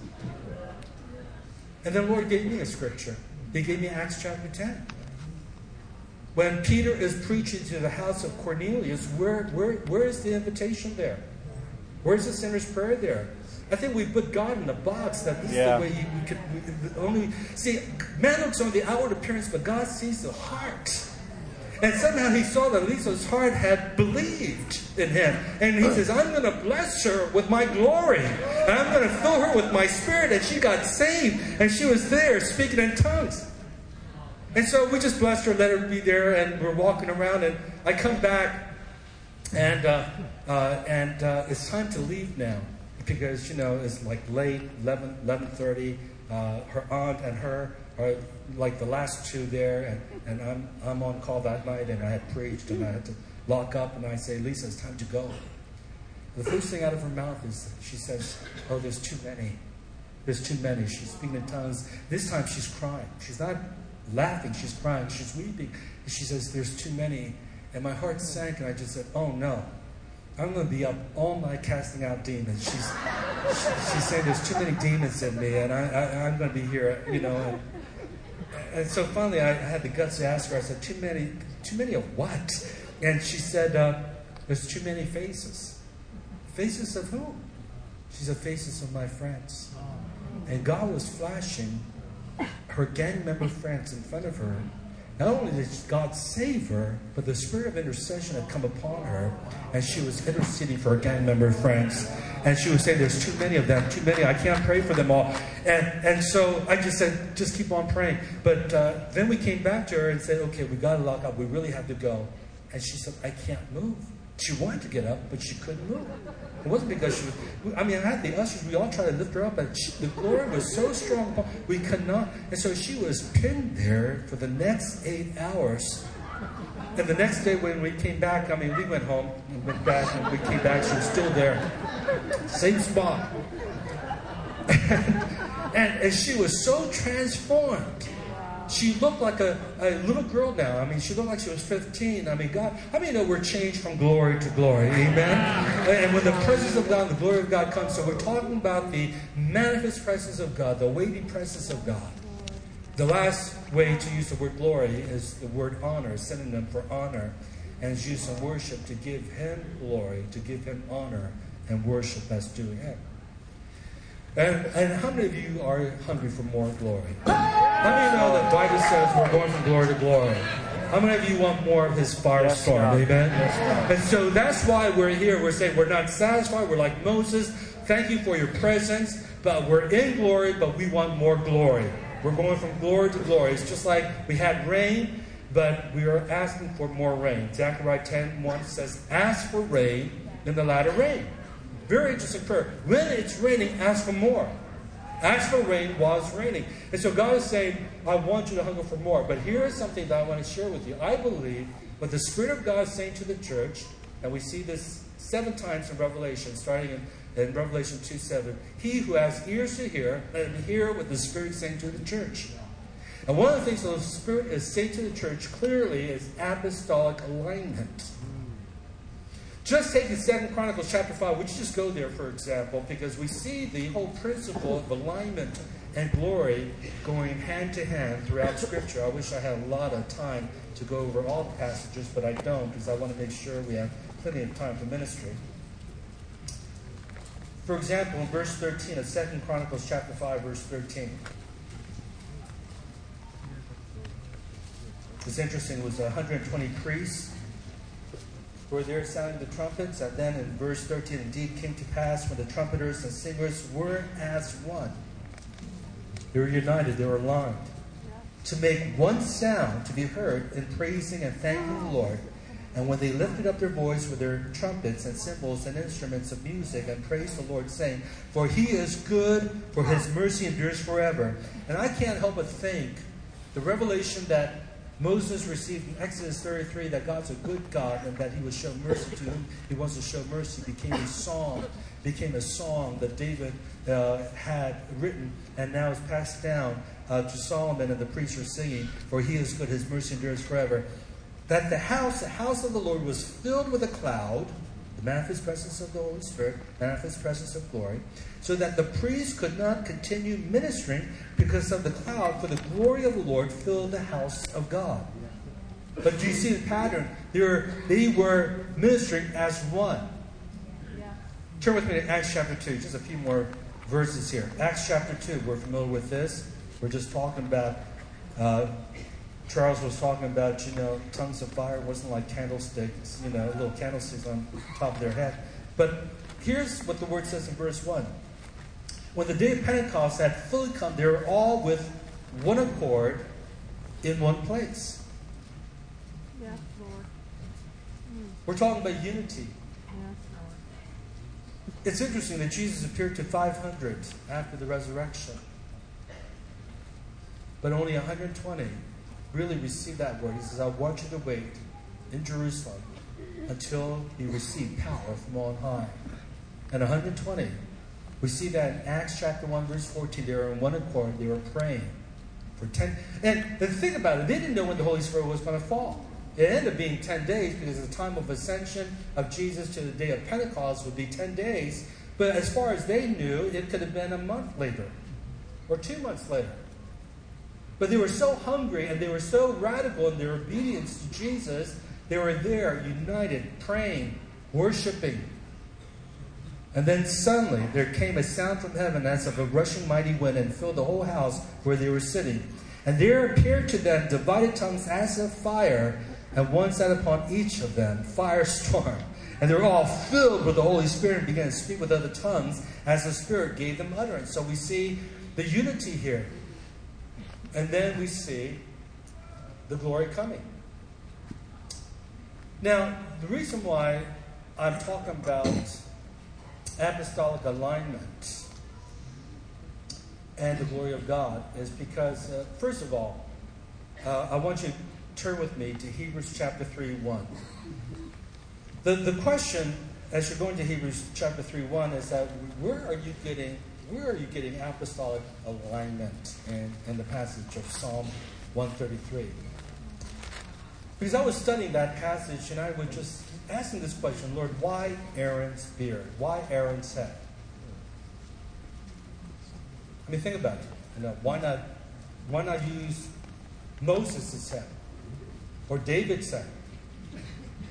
And then Lord gave me a scripture. They gave me Acts chapter 10. When Peter is preaching to the house of Cornelius, where, where, where is the invitation there? Where's the sinner's prayer there? I think we put God in a box that this yeah. is the way we could we, only see. Man looks on the outward appearance, but God sees the heart. And somehow he saw that Lisa's heart had believed in him. And he says, I'm going to bless her with my glory. And I'm going to fill her with my spirit. And she got saved. And she was there speaking in tongues. And so we just blessed her, let her be there. And we're walking around. And I come back. And, uh, uh, and uh, it's time to leave now because, you know, it's like late, 11, 11.30. Uh, her aunt and her like the last two there, and, and I'm, I'm on call that night, and I had preached, and I had to lock up, and I say, Lisa, it's time to go. The first thing out of her mouth is, she says, oh, there's too many. There's too many. She's speaking in tongues. This time she's crying. She's not laughing, she's crying, she's weeping. She says, There's too many. And my heart sank, and I just said, Oh no. I'm going to be up all night casting out demons. She's, she's saying there's too many demons in me, and I, I, am going to be here, you know. And, and so finally, I had the guts to ask her. I said, "Too many? Too many of what?" And she said, uh, "There's too many faces. Faces of whom?" She said, "Faces of my friends." And God was flashing her gang member friends in front of her. Not only did God save her, but the spirit of intercession had come upon her, and she was interceding for her gang member friends. And she was saying, There's too many of them, too many. I can't pray for them all. And, and so I just said, Just keep on praying. But uh, then we came back to her and said, Okay, we got to lock up. We really have to go. And she said, I can't move. She wanted to get up, but she couldn't move. It wasn't because she was, I mean, I had the ushers, we all tried to lift her up, but she, the glory was so strong, we could not. And so she was pinned there for the next eight hours. And the next day when we came back, I mean, we went home and went back, and we came back, she was still there. Same spot. and, and she was so transformed she looked like a, a little girl now. I mean, she looked like she was 15. I mean, God, how I mean, we're changed from glory to glory. Amen? And when the presence of God, the glory of God comes, so we're talking about the manifest presence of God, the weighty presence of God. The last way to use the word glory is the word honor, synonym for honor, and it's used in worship to give Him glory, to give Him honor and worship as due Him. And, and how many of you are hungry for more glory? How many of you know that Bible says we're going from glory to glory? How many of you want more of his firestorm? Yes, Amen? Yes, and so that's why we're here. We're saying we're not satisfied. We're like Moses. Thank you for your presence, but we're in glory, but we want more glory. We're going from glory to glory. It's just like we had rain, but we are asking for more rain. Zechariah 10 1 says, Ask for rain in the latter rain. Very interesting prayer. When it's raining, ask for more. Ask for rain while it's raining. And so God is saying, I want you to hunger for more. But here is something that I want to share with you. I believe what the Spirit of God is saying to the church, and we see this seven times in Revelation, starting in, in Revelation 2 7. He who has ears to hear, let him hear what the Spirit is saying to the church. And one of the things that the Spirit is saying to the church clearly is apostolic alignment. Just take the Second Chronicles chapter 5. Would you just go there, for example, because we see the whole principle of alignment and glory going hand to hand throughout Scripture. I wish I had a lot of time to go over all the passages, but I don't because I want to make sure we have plenty of time for ministry. For example, in verse 13 of Second Chronicles chapter 5, verse 13. It's interesting, it was 120 priests were there sounding the trumpets. And then in verse 13, indeed came to pass when the trumpeters and singers were as one. They were united, they were aligned. To make one sound to be heard in praising and thanking the Lord. And when they lifted up their voice with their trumpets and cymbals and instruments of music and praised the Lord, saying, For he is good, for his mercy endures forever. And I can't help but think the revelation that Moses received in Exodus 33 that God's a good God and that he would show mercy to him. He wants to show mercy. Became a song, became a song that David uh, had written and now is passed down uh, to Solomon and the priests are singing, For he is good, his mercy endures forever. That the house, the house of the Lord was filled with a cloud, the manifest presence of the Holy Spirit, manifest presence of glory, so that the priests could not continue ministering because of the cloud, for the glory of the Lord filled the house of God. But do you see the pattern? They were, they were ministering as one. Turn with me to Acts chapter 2, just a few more verses here. Acts chapter 2, we're familiar with this. We're just talking about, uh, Charles was talking about, you know, tongues of fire it wasn't like candlesticks, you know, little candlesticks on top of their head. But here's what the word says in verse 1 when the day of Pentecost had fully come, they were all with one accord in one place. Yes, Lord. Hmm. We're talking about unity. Yes, It's interesting that Jesus appeared to 500 after the resurrection, but only 120 really received that word. He says, I want you to wait in Jerusalem until you receive power from on high. And 120, we see that in Acts chapter 1, verse 14, they were in one accord, they were praying for 10. And the thing about it, they didn't know when the Holy Spirit was going to fall. It ended up being 10 days because the time of ascension of Jesus to the day of Pentecost would be 10 days. But as far as they knew, it could have been a month later or two months later. But they were so hungry and they were so radical in their obedience to Jesus, they were there, united, praying, worshiping. And then suddenly there came a sound from heaven as of a rushing mighty wind and filled the whole house where they were sitting. And there appeared to them divided tongues as of fire, and one sat upon each of them, firestorm. And they were all filled with the Holy Spirit and began to speak with other tongues as the Spirit gave them utterance. So we see the unity here. And then we see the glory coming. Now, the reason why I'm talking about apostolic alignment and the glory of God is because, uh, first of all, uh, I want you to turn with me to Hebrews chapter 3 1. The, the question, as you're going to Hebrews chapter 3 1, is that where are you getting where are you getting apostolic alignment in, in the passage of Psalm 133? Because I was studying that passage and I was just asking this question Lord, why Aaron's beard? Why Aaron's head? I mean, think about it. You know, why not, why not use Moses' head or David's head?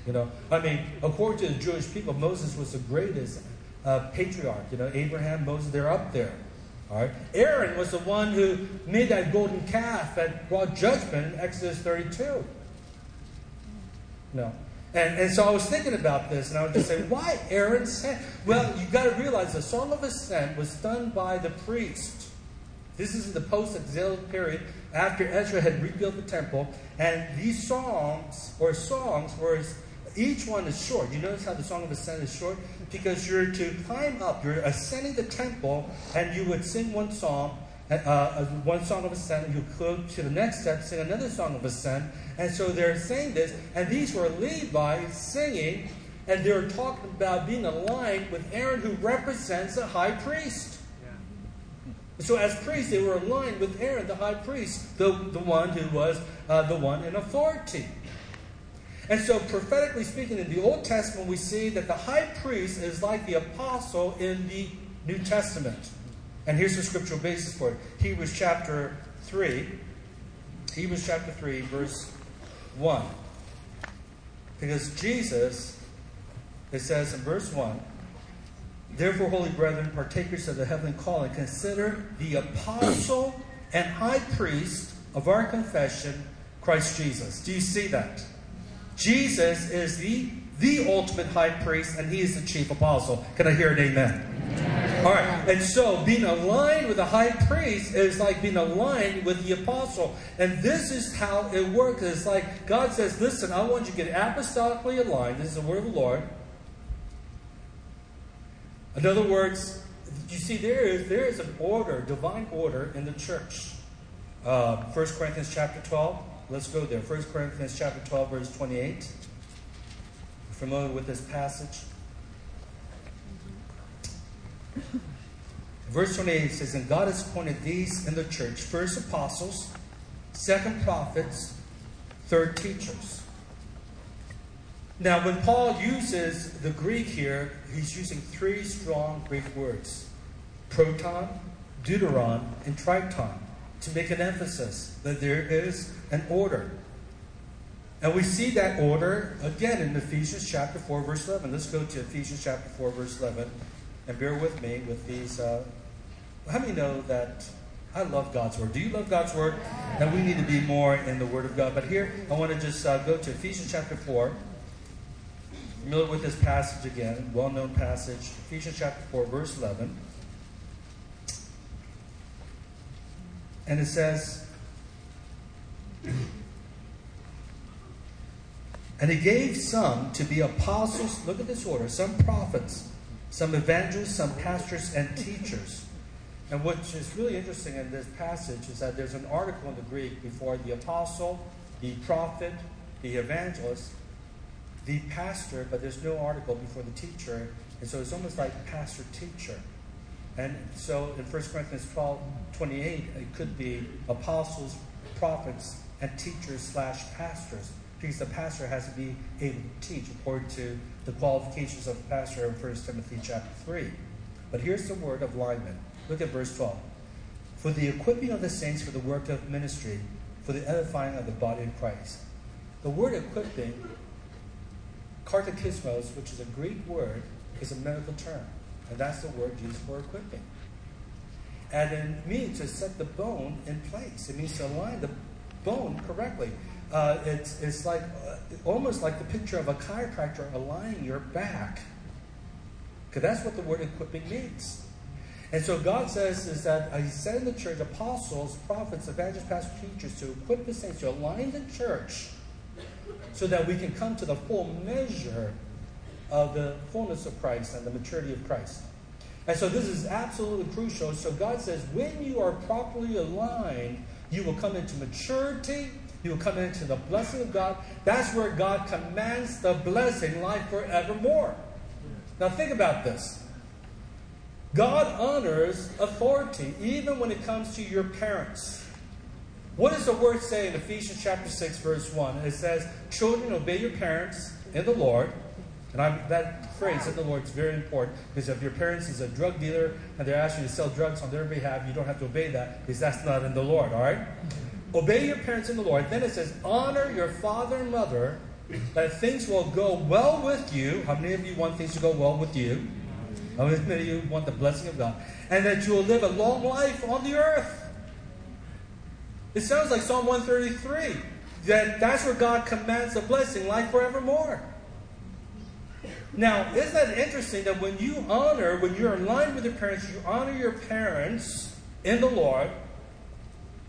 You know, I mean, according to the Jewish people, Moses was the greatest uh, patriarch. You know, Abraham, Moses, they're up there. All right. Aaron was the one who made that golden calf that brought judgment in Exodus 32. No. And, and so I was thinking about this, and I was just saying, why Aaron's head? Well, you've got to realize the Song of Ascent was done by the priest. This is in the post exilic period after Ezra had rebuilt the temple. And these songs, or songs, were each one is short. You notice how the Song of Ascent is short? Because you're to climb up, you're ascending the temple, and you would sing one song, uh, uh one song of ascent, and you go to the next step, sing another song of ascent. And so they're saying this, and these were Levites singing, and they're talking about being aligned with Aaron, who represents the high priest. So, as priests, they were aligned with Aaron, the high priest, the, the one who was uh, the one in authority. And so, prophetically speaking, in the Old Testament, we see that the high priest is like the apostle in the New Testament. And here's the scriptural basis for it Hebrews chapter 3. Hebrews chapter 3, verse 1. Because Jesus, it says in verse 1, Therefore, holy brethren, partakers of the heavenly calling, consider the apostle and high priest of our confession, Christ Jesus. Do you see that? Jesus is the, the ultimate high priest, and he is the chief apostle. Can I hear an amen? amen? All right. And so being aligned with the high priest is like being aligned with the apostle. And this is how it works. It's like God says, listen, I want you to get apostolically aligned. This is the word of the Lord. In other words, you see, there is, there is an order, divine order in the church. Uh, 1 Corinthians chapter 12. Let's go there. 1 Corinthians chapter 12, verse 28. familiar with this passage? Verse 28 says, And God has appointed these in the church first apostles, second prophets, third teachers. Now, when Paul uses the Greek here, he's using three strong Greek words proton, deuteron, and triton to make an emphasis that there is an order. And we see that order again in Ephesians chapter 4, verse 11. Let's go to Ephesians chapter 4, verse 11. And bear with me with these. Uh, how many know that I love God's Word? Do you love God's Word? And we need to be more in the Word of God. But here, I want to just uh, go to Ephesians chapter 4. Familiar with this passage again, well known passage. Ephesians chapter 4, verse 11. And it says, And he gave some to be apostles, look at this order, some prophets, some evangelists, some pastors, and teachers. And what is really interesting in this passage is that there's an article in the Greek before the apostle, the prophet, the evangelist, the pastor, but there's no article before the teacher. And so it's almost like pastor teacher. And so in 1 Corinthians 12 28, it could be apostles, prophets, and teachers slash pastors. Because the pastor has to be able to teach according to the qualifications of a pastor in 1 Timothy chapter 3. But here's the word of alignment. Look at verse 12. For the equipping of the saints for the work of ministry, for the edifying of the body of Christ. The word equipping, katartismos, which is a Greek word, is a medical term. And that's the word used for equipping. And it means to set the bone in place. It means to align the bone correctly. Uh, it's, it's like uh, almost like the picture of a chiropractor aligning your back. Because that's what the word equipping means. And so God says is that uh, He said in the church apostles, prophets, evangelists, pastors, teachers to equip the saints to align the church so that we can come to the full measure of the fullness of Christ and the maturity of Christ. And so this is absolutely crucial. So God says, when you are properly aligned, you will come into maturity. You will come into the blessing of God. That's where God commands the blessing, life forevermore. Now think about this. God honors authority, even when it comes to your parents. What does the word say in Ephesians chapter 6, verse 1? It says, Children, obey your parents in the Lord and I, that phrase in the Lord is very important because if your parents is a drug dealer and they're asking you to sell drugs on their behalf, you don't have to obey that because that's not in the Lord, all right? Obey your parents in the Lord. Then it says, honor your father and mother that things will go well with you. How many of you want things to go well with you? How many of you want the blessing of God? And that you will live a long life on the earth. It sounds like Psalm 133. That that's where God commands a blessing, life forevermore. Now, isn't that interesting that when you honor, when you're in line with your parents, you honor your parents in the Lord,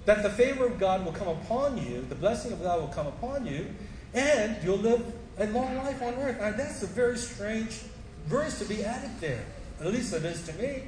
that the favor of God will come upon you, the blessing of God will come upon you, and you'll live a long life on earth. Now, that's a very strange verse to be added there. At least it is to me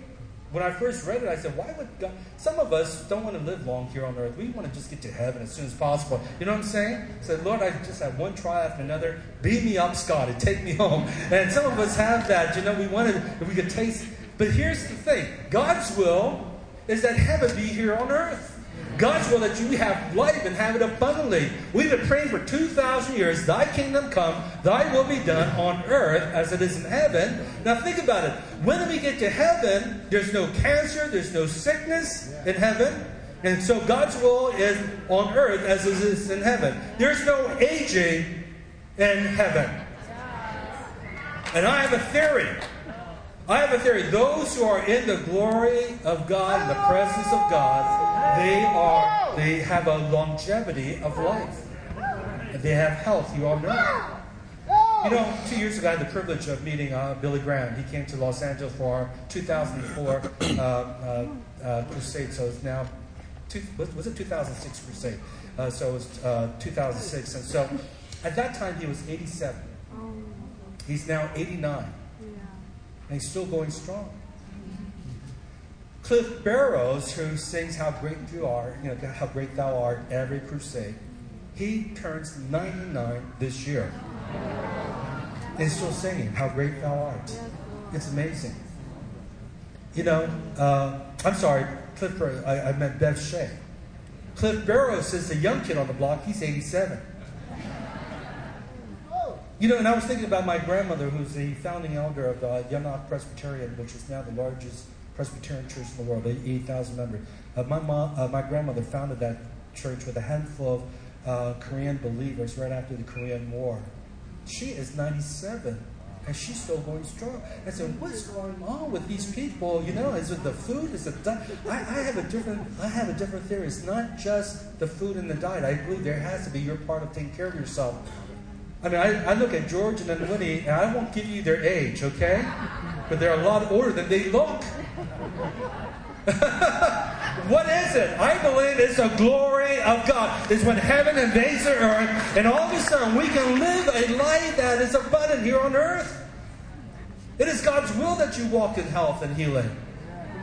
when I first read it, I said, why would God? Some of us don't want to live long here on earth. We want to just get to heaven as soon as possible. You know what I'm saying? I said, Lord, I just had one try after another. Beat me up, Scotty. Take me home. And some of us have that. You know, we wanted, if we could taste. But here's the thing God's will is that heaven be here on earth. God's will that you have life and have it abundantly. We've been praying for 2,000 years, Thy kingdom come, Thy will be done on earth as it is in heaven. Now think about it. When we get to heaven, there's no cancer, there's no sickness in heaven. And so God's will is on earth as it is in heaven. There's no aging in heaven. And I have a theory. I have a theory. Those who are in the glory of God, in the presence of God, they are they have a longevity of life. They have health. You all know. You know, two years ago, I had the privilege of meeting uh, Billy Graham. He came to Los Angeles for our 2004 uh, uh, uh, crusade. So it's now, two, was it 2006 crusade? Uh, so it was uh, 2006. And so at that time, he was 87. He's now 89 and he's still going strong. Cliff Barrows, who sings "How Great You Are," you know, "How Great Thou Art" every crusade, he turns 99 this year, and still singing "How Great Thou Art." It's amazing. You know, uh, I'm sorry, Cliff. I, I meant Bev Shea. Cliff Barrows is the young kid on the block. He's 87. You know, and I was thinking about my grandmother, who's the founding elder of the Youngnak Presbyterian, which is now the largest Presbyterian church in the world, 8,000 members. Uh, my mom, uh, my grandmother founded that church with a handful of uh, Korean believers right after the Korean War. She is 97 and she's still going strong. I said, "What's going on with these people? You know, is it the food? Is it diet? I, I have a different. I have a different theory. It's not just the food and the diet. I believe there has to be your part of taking care of yourself. I mean, I, I look at George and Winnie, and I won't give you their age, okay? But they're a lot older than they look. what is it? I believe it's the glory of God. It's when heaven invades the earth, and all of a sudden we can live a life that is abundant here on earth. It is God's will that you walk in health and healing.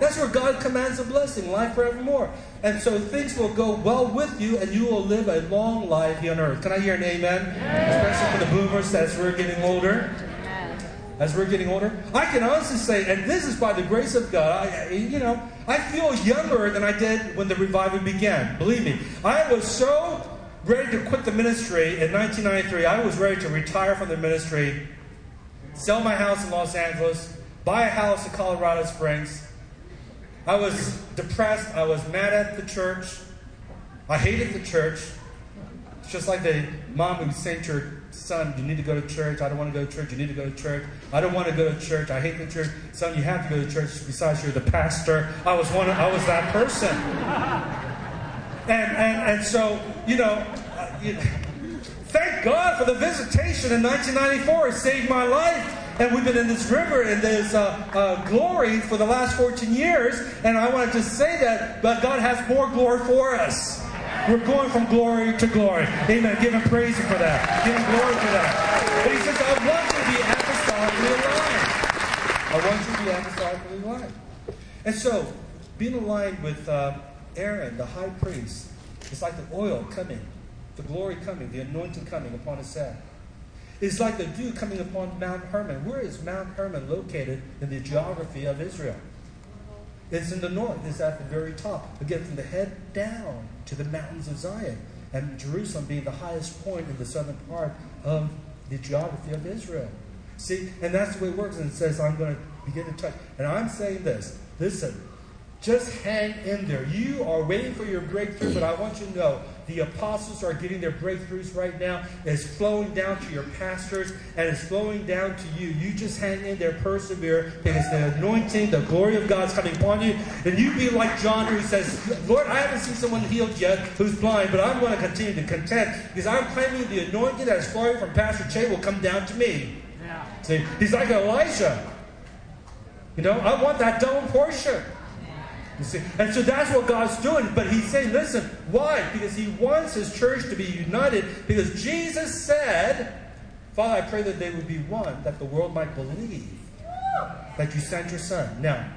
That's where God commands a blessing, life forevermore. And so things will go well with you, and you will live a long life here on earth. Can I hear an amen? Especially for the boomers as we're getting older. As we're getting older, I can honestly say, and this is by the grace of God. I, you know, I feel younger than I did when the revival began. Believe me, I was so ready to quit the ministry in 1993. I was ready to retire from the ministry, sell my house in Los Angeles, buy a house in Colorado Springs, I was depressed. I was mad at the church. I hated the church. It's just like the mom who to her son, You need to go to church. I don't want to go to church. You need to go to church. I don't want to go to church. I hate the church. Son, you have to go to church. Besides, you're the pastor. I was one. Of, I was that person. And and and so you know, uh, you, thank God for the visitation in 1994. It saved my life. And we've been in this river and this uh, uh, glory for the last 14 years. And I want to say that, but God has more glory for us. We're going from glory to glory. Amen. Give him praise for that. Give him glory for that. But he says, I want you to be apostolically aligned. I want you to be apostolically aligned. And so, being aligned with uh, Aaron, the high priest, it's like the oil coming, the glory coming, the anointing coming upon his head. It's like the dew coming upon Mount Hermon. Where is Mount Hermon located in the geography of Israel? Uh-huh. It's in the north. It's at the very top. Again, from the head down to the mountains of Zion. And Jerusalem being the highest point in the southern part of the geography of Israel. See, and that's the way it works. And it says, I'm going to begin to touch. And I'm saying this listen, just hang in there. You are waiting for your breakthrough, but I want you to know the apostles are getting their breakthroughs right now. It's flowing down to your pastors and it's flowing down to you. You just hang in there, persevere, because the anointing, the glory of God's coming upon you. And you be like John who says, Lord, I haven't seen someone healed yet who's blind, but I'm going to continue to contend because I'm claiming the anointing that is flowing from Pastor Che will come down to me. Yeah. See, he's like Elijah. You know, I want that double portion. And so that's what God's doing. But he's saying, listen, why? Because he wants his church to be united. Because Jesus said, Father, I pray that they would be one, that the world might believe that you sent your son. Now,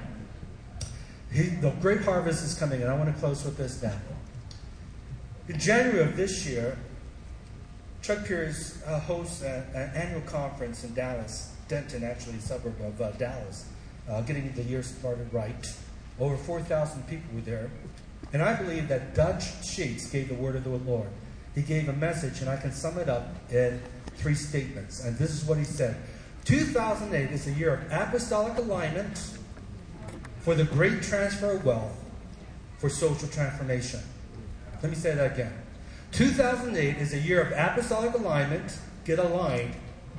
he, the great harvest is coming, and I want to close with this now. In January of this year, Chuck Pierce uh, hosts an annual conference in Dallas, Denton, actually, a suburb of uh, Dallas, uh, getting the year started right. Over 4,000 people were there. And I believe that Dutch Sheets gave the word of the Lord. He gave a message, and I can sum it up in three statements. And this is what he said 2008 is a year of apostolic alignment for the great transfer of wealth for social transformation. Let me say that again. 2008 is a year of apostolic alignment. Get aligned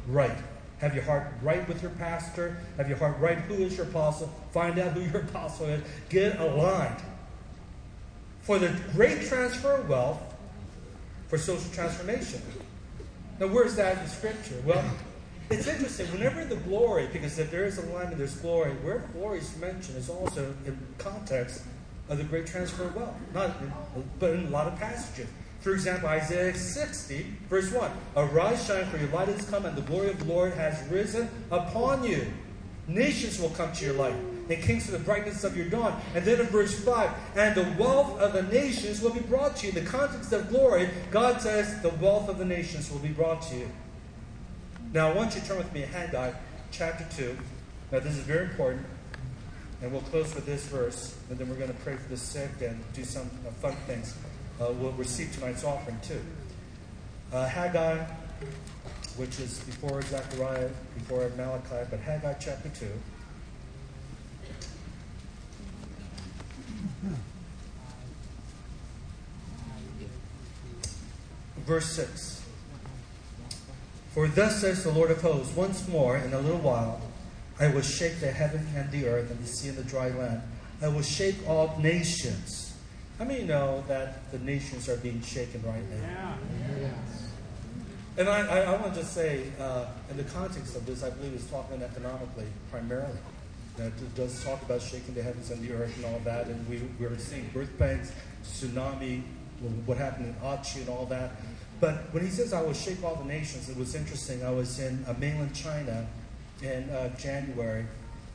right. Have your heart right with your pastor. Have your heart right who is your apostle. Find out who your apostle is. Get aligned. For the great transfer of wealth for social transformation. Now, where's that in Scripture? Well, it's interesting. Whenever the glory, because if there is alignment, there's glory. Where glory is mentioned is also in context of the great transfer of wealth. Not, in, but in a lot of passages. For example, Isaiah 60, verse 1 Arise, shine, for your light has come, and the glory of the Lord has risen upon you. Nations will come to your light, and kings to the brightness of your dawn. And then in verse 5, and the wealth of the nations will be brought to you. In the context of glory, God says the wealth of the nations will be brought to you. Now, I want you to turn with me to Haggai chapter 2. Now, this is very important. And we'll close with this verse, and then we're going to pray for the sick and do some uh, fun things uh, will receive tonight's offering too. Uh, Haggai, which is before Zechariah, before Malachi, but Haggai chapter 2. Verse 6. For thus says the Lord of hosts, once more in a little while, I will shake the heaven and the earth and the sea and the dry land. I will shake all nations how many know that the nations are being shaken right now? Yeah. And I, I, I want to just say, uh, in the context of this, I believe it's talking economically primarily. that it does talk about shaking the heavens and the earth and all that. And we, we were seeing birth pangs, tsunami, what happened in Aceh and all that. But when he says, I will shake all the nations, it was interesting. I was in uh, mainland China in uh, January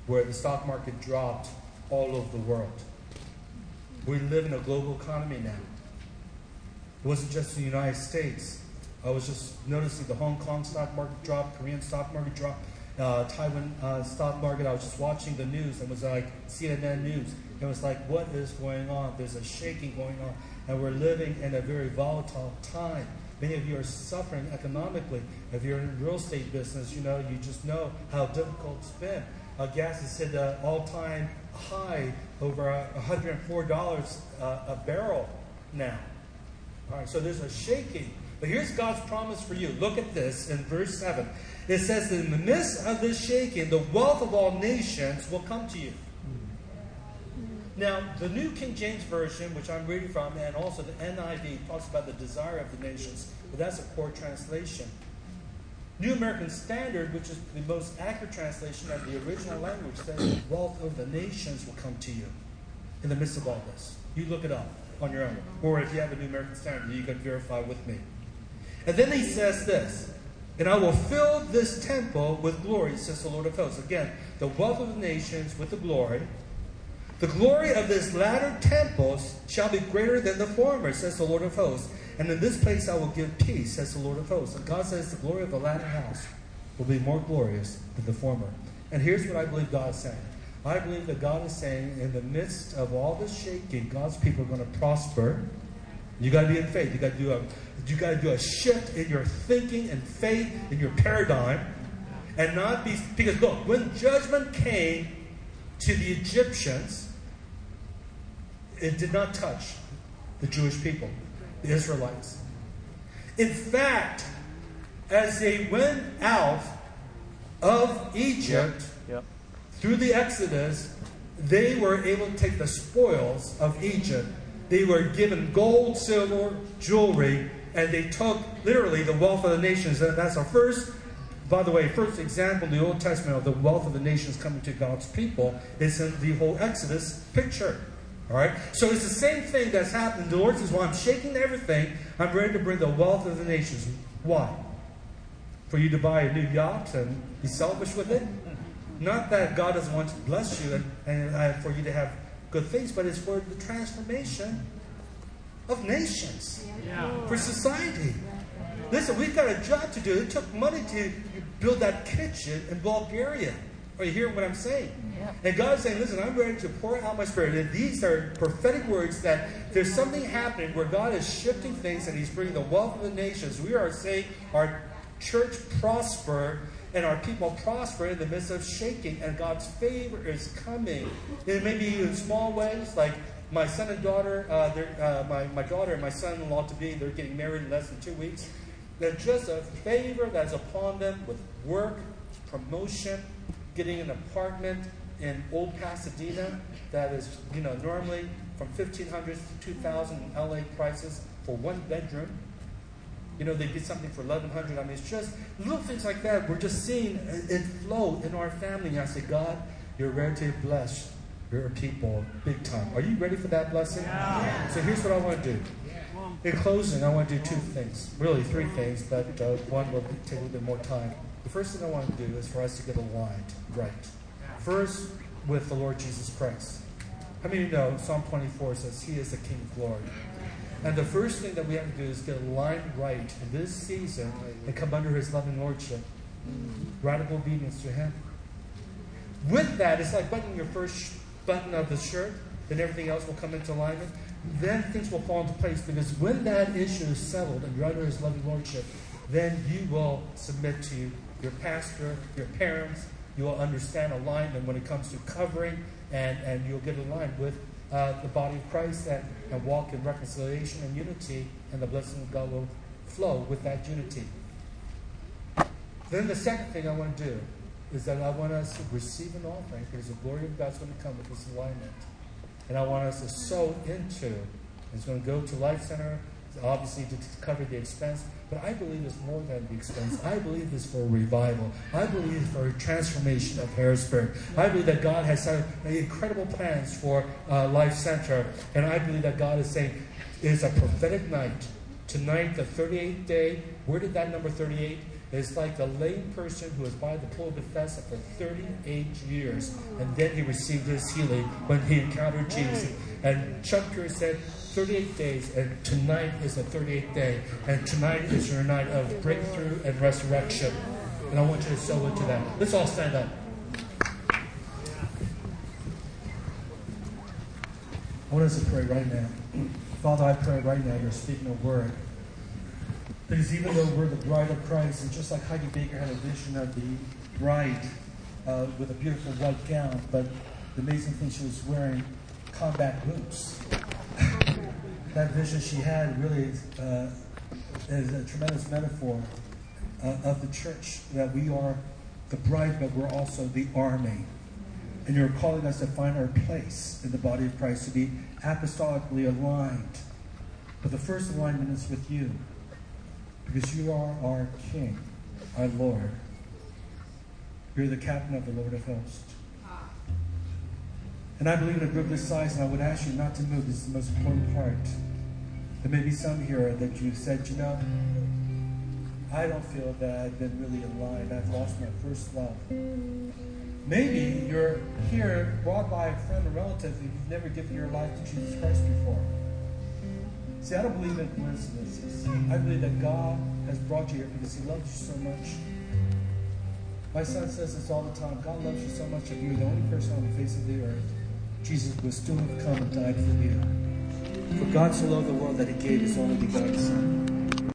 where the stock market dropped all over the world. We live in a global economy now. It wasn't just the United States. I was just noticing the Hong Kong stock market drop, Korean stock market drop, uh, Taiwan uh, stock market. I was just watching the news and was like CNN news. It was like, what is going on? There's a shaking going on, and we're living in a very volatile time. Many of you are suffering economically. If you're in real estate business, you know you just know how difficult it's been. Uh, gas has hit an all-time high, over $104 uh, a barrel now. All right, so there's a shaking. But here's God's promise for you. Look at this in verse 7. It says that in the midst of this shaking, the wealth of all nations will come to you. Now, the New King James Version, which I'm reading from, and also the NIV, talks about the desire of the nations, but that's a poor translation. New American Standard, which is the most accurate translation of the original language, says the wealth of the nations will come to you in the midst of all this. You look it up on your own. Or if you have a New American Standard, you can verify with me. And then he says this And I will fill this temple with glory, says the Lord of hosts. Again, the wealth of the nations with the glory. The glory of this latter temple shall be greater than the former, says the Lord of hosts. And in this place I will give peace, says the Lord of hosts. And God says the glory of the latter house will be more glorious than the former. And here's what I believe God is saying. I believe that God is saying, in the midst of all this shaking, God's people are going to prosper. You got to be in faith. You got to do a you got to do a shift in your thinking and faith in your paradigm, and not be because look, when judgment came to the Egyptians, it did not touch the Jewish people, the Israelites. In fact, as they went out of Egypt Yep. through the Exodus, they were able to take the spoils of Egypt. They were given gold, silver, jewelry, and they took literally the wealth of the nations. And that's our first, by the way, first example in the Old Testament of the wealth of the nations coming to God's people is in the whole Exodus picture. All right? So it's the same thing that's happened. The Lord says, Well, I'm shaking everything. I'm ready to bring the wealth of the nations. Why? For you to buy a new yacht and be selfish with it? Not that God doesn't want to bless you and, and uh, for you to have good things, but it's for the transformation of nations, for society. Listen, we've got a job to do. It took money to build that kitchen in Bulgaria. Are you hearing what I'm saying? And God's saying, listen, I'm ready to pour out my spirit. And these are prophetic words that there's something happening where God is shifting things and He's bringing the wealth of the nations. We are saying our church prosper and our people prosper in the midst of shaking, and God's favor is coming. It may be in small ways, like my son and daughter, uh, uh, my, my daughter and my son-in-law to be, they're getting married in less than two weeks. There's just a favor that's upon them with work, promotion, getting an apartment in Old Pasadena that is, you know, normally from 1500 to 2000 LA prices for one bedroom. You know, they get something for 1100 I mean, it's just little things like that. We're just seeing it flow in our family. And I say, God, you're ready to bless your people big time. Are you ready for that blessing? So here's what I want to do. In closing, I want to do two things. Really, three things, but uh, one will take a little bit more time. The first thing I want to do is for us to get aligned right. First, with the Lord Jesus Christ. How many you know Psalm 24 says He is the King of glory? And the first thing that we have to do is get aligned right in this season and come under His loving Lordship. Radical obedience to Him. With that, it's like buttoning your first button of the shirt, then everything else will come into alignment. Then things will fall into place because when that issue is settled and you're under His loving Lordship, then you will submit to your pastor, your parents. You will understand alignment when it comes to covering, and, and you'll get aligned with uh, the body of Christ and, and walk in reconciliation and unity, and the blessing of God will flow with that unity. Then the second thing I want to do is that I want us to receive an offering because the glory of God's going to come with this alignment. And I want us to sow into, it's going to go to Life Center obviously to cover the expense, but I believe it's more than the expense. I believe it's for revival. I believe it's for a transformation of Harrisburg. I believe that God has set incredible plans for uh, Life Center, and I believe that God is saying it's a prophetic night. Tonight, the 38th day. Where did that number 38? It's like the lame person who was by the pool of Bethesda for 38 years, and then he received his healing when he encountered Jesus. And Chuck Pierce said, 38 days, and tonight is the 38th day, and tonight is your night of breakthrough and resurrection. And I want you to sow into that. Let's all stand up. I want us to pray right now. Father, I pray right now you're speaking a word. Because even though we're the bride of Christ, and just like Heidi Baker had a vision of the bride uh, with a beautiful white gown, but the amazing thing she was wearing combat boots. That vision she had really uh, is a tremendous metaphor uh, of the church that we are the bride, but we're also the army. And you're calling us to find our place in the body of Christ, to be apostolically aligned. But the first alignment is with you, because you are our King, our Lord. You're the captain of the Lord of hosts. And I believe in a group this size, and I would ask you not to move. This is the most important part. There may be some here that you've said, you know, I don't feel that I've been really aligned. I've lost my first love. Maybe you're here brought by a friend or relative and you've never given your life to Jesus Christ before. See, I don't believe in coincidences. I believe that God has brought you here because He loves you so much. My son says this all the time God loves you so much that you're the only person on the face of the earth Jesus will still have come and died for you. For God so loved the world that he gave his only begotten Son.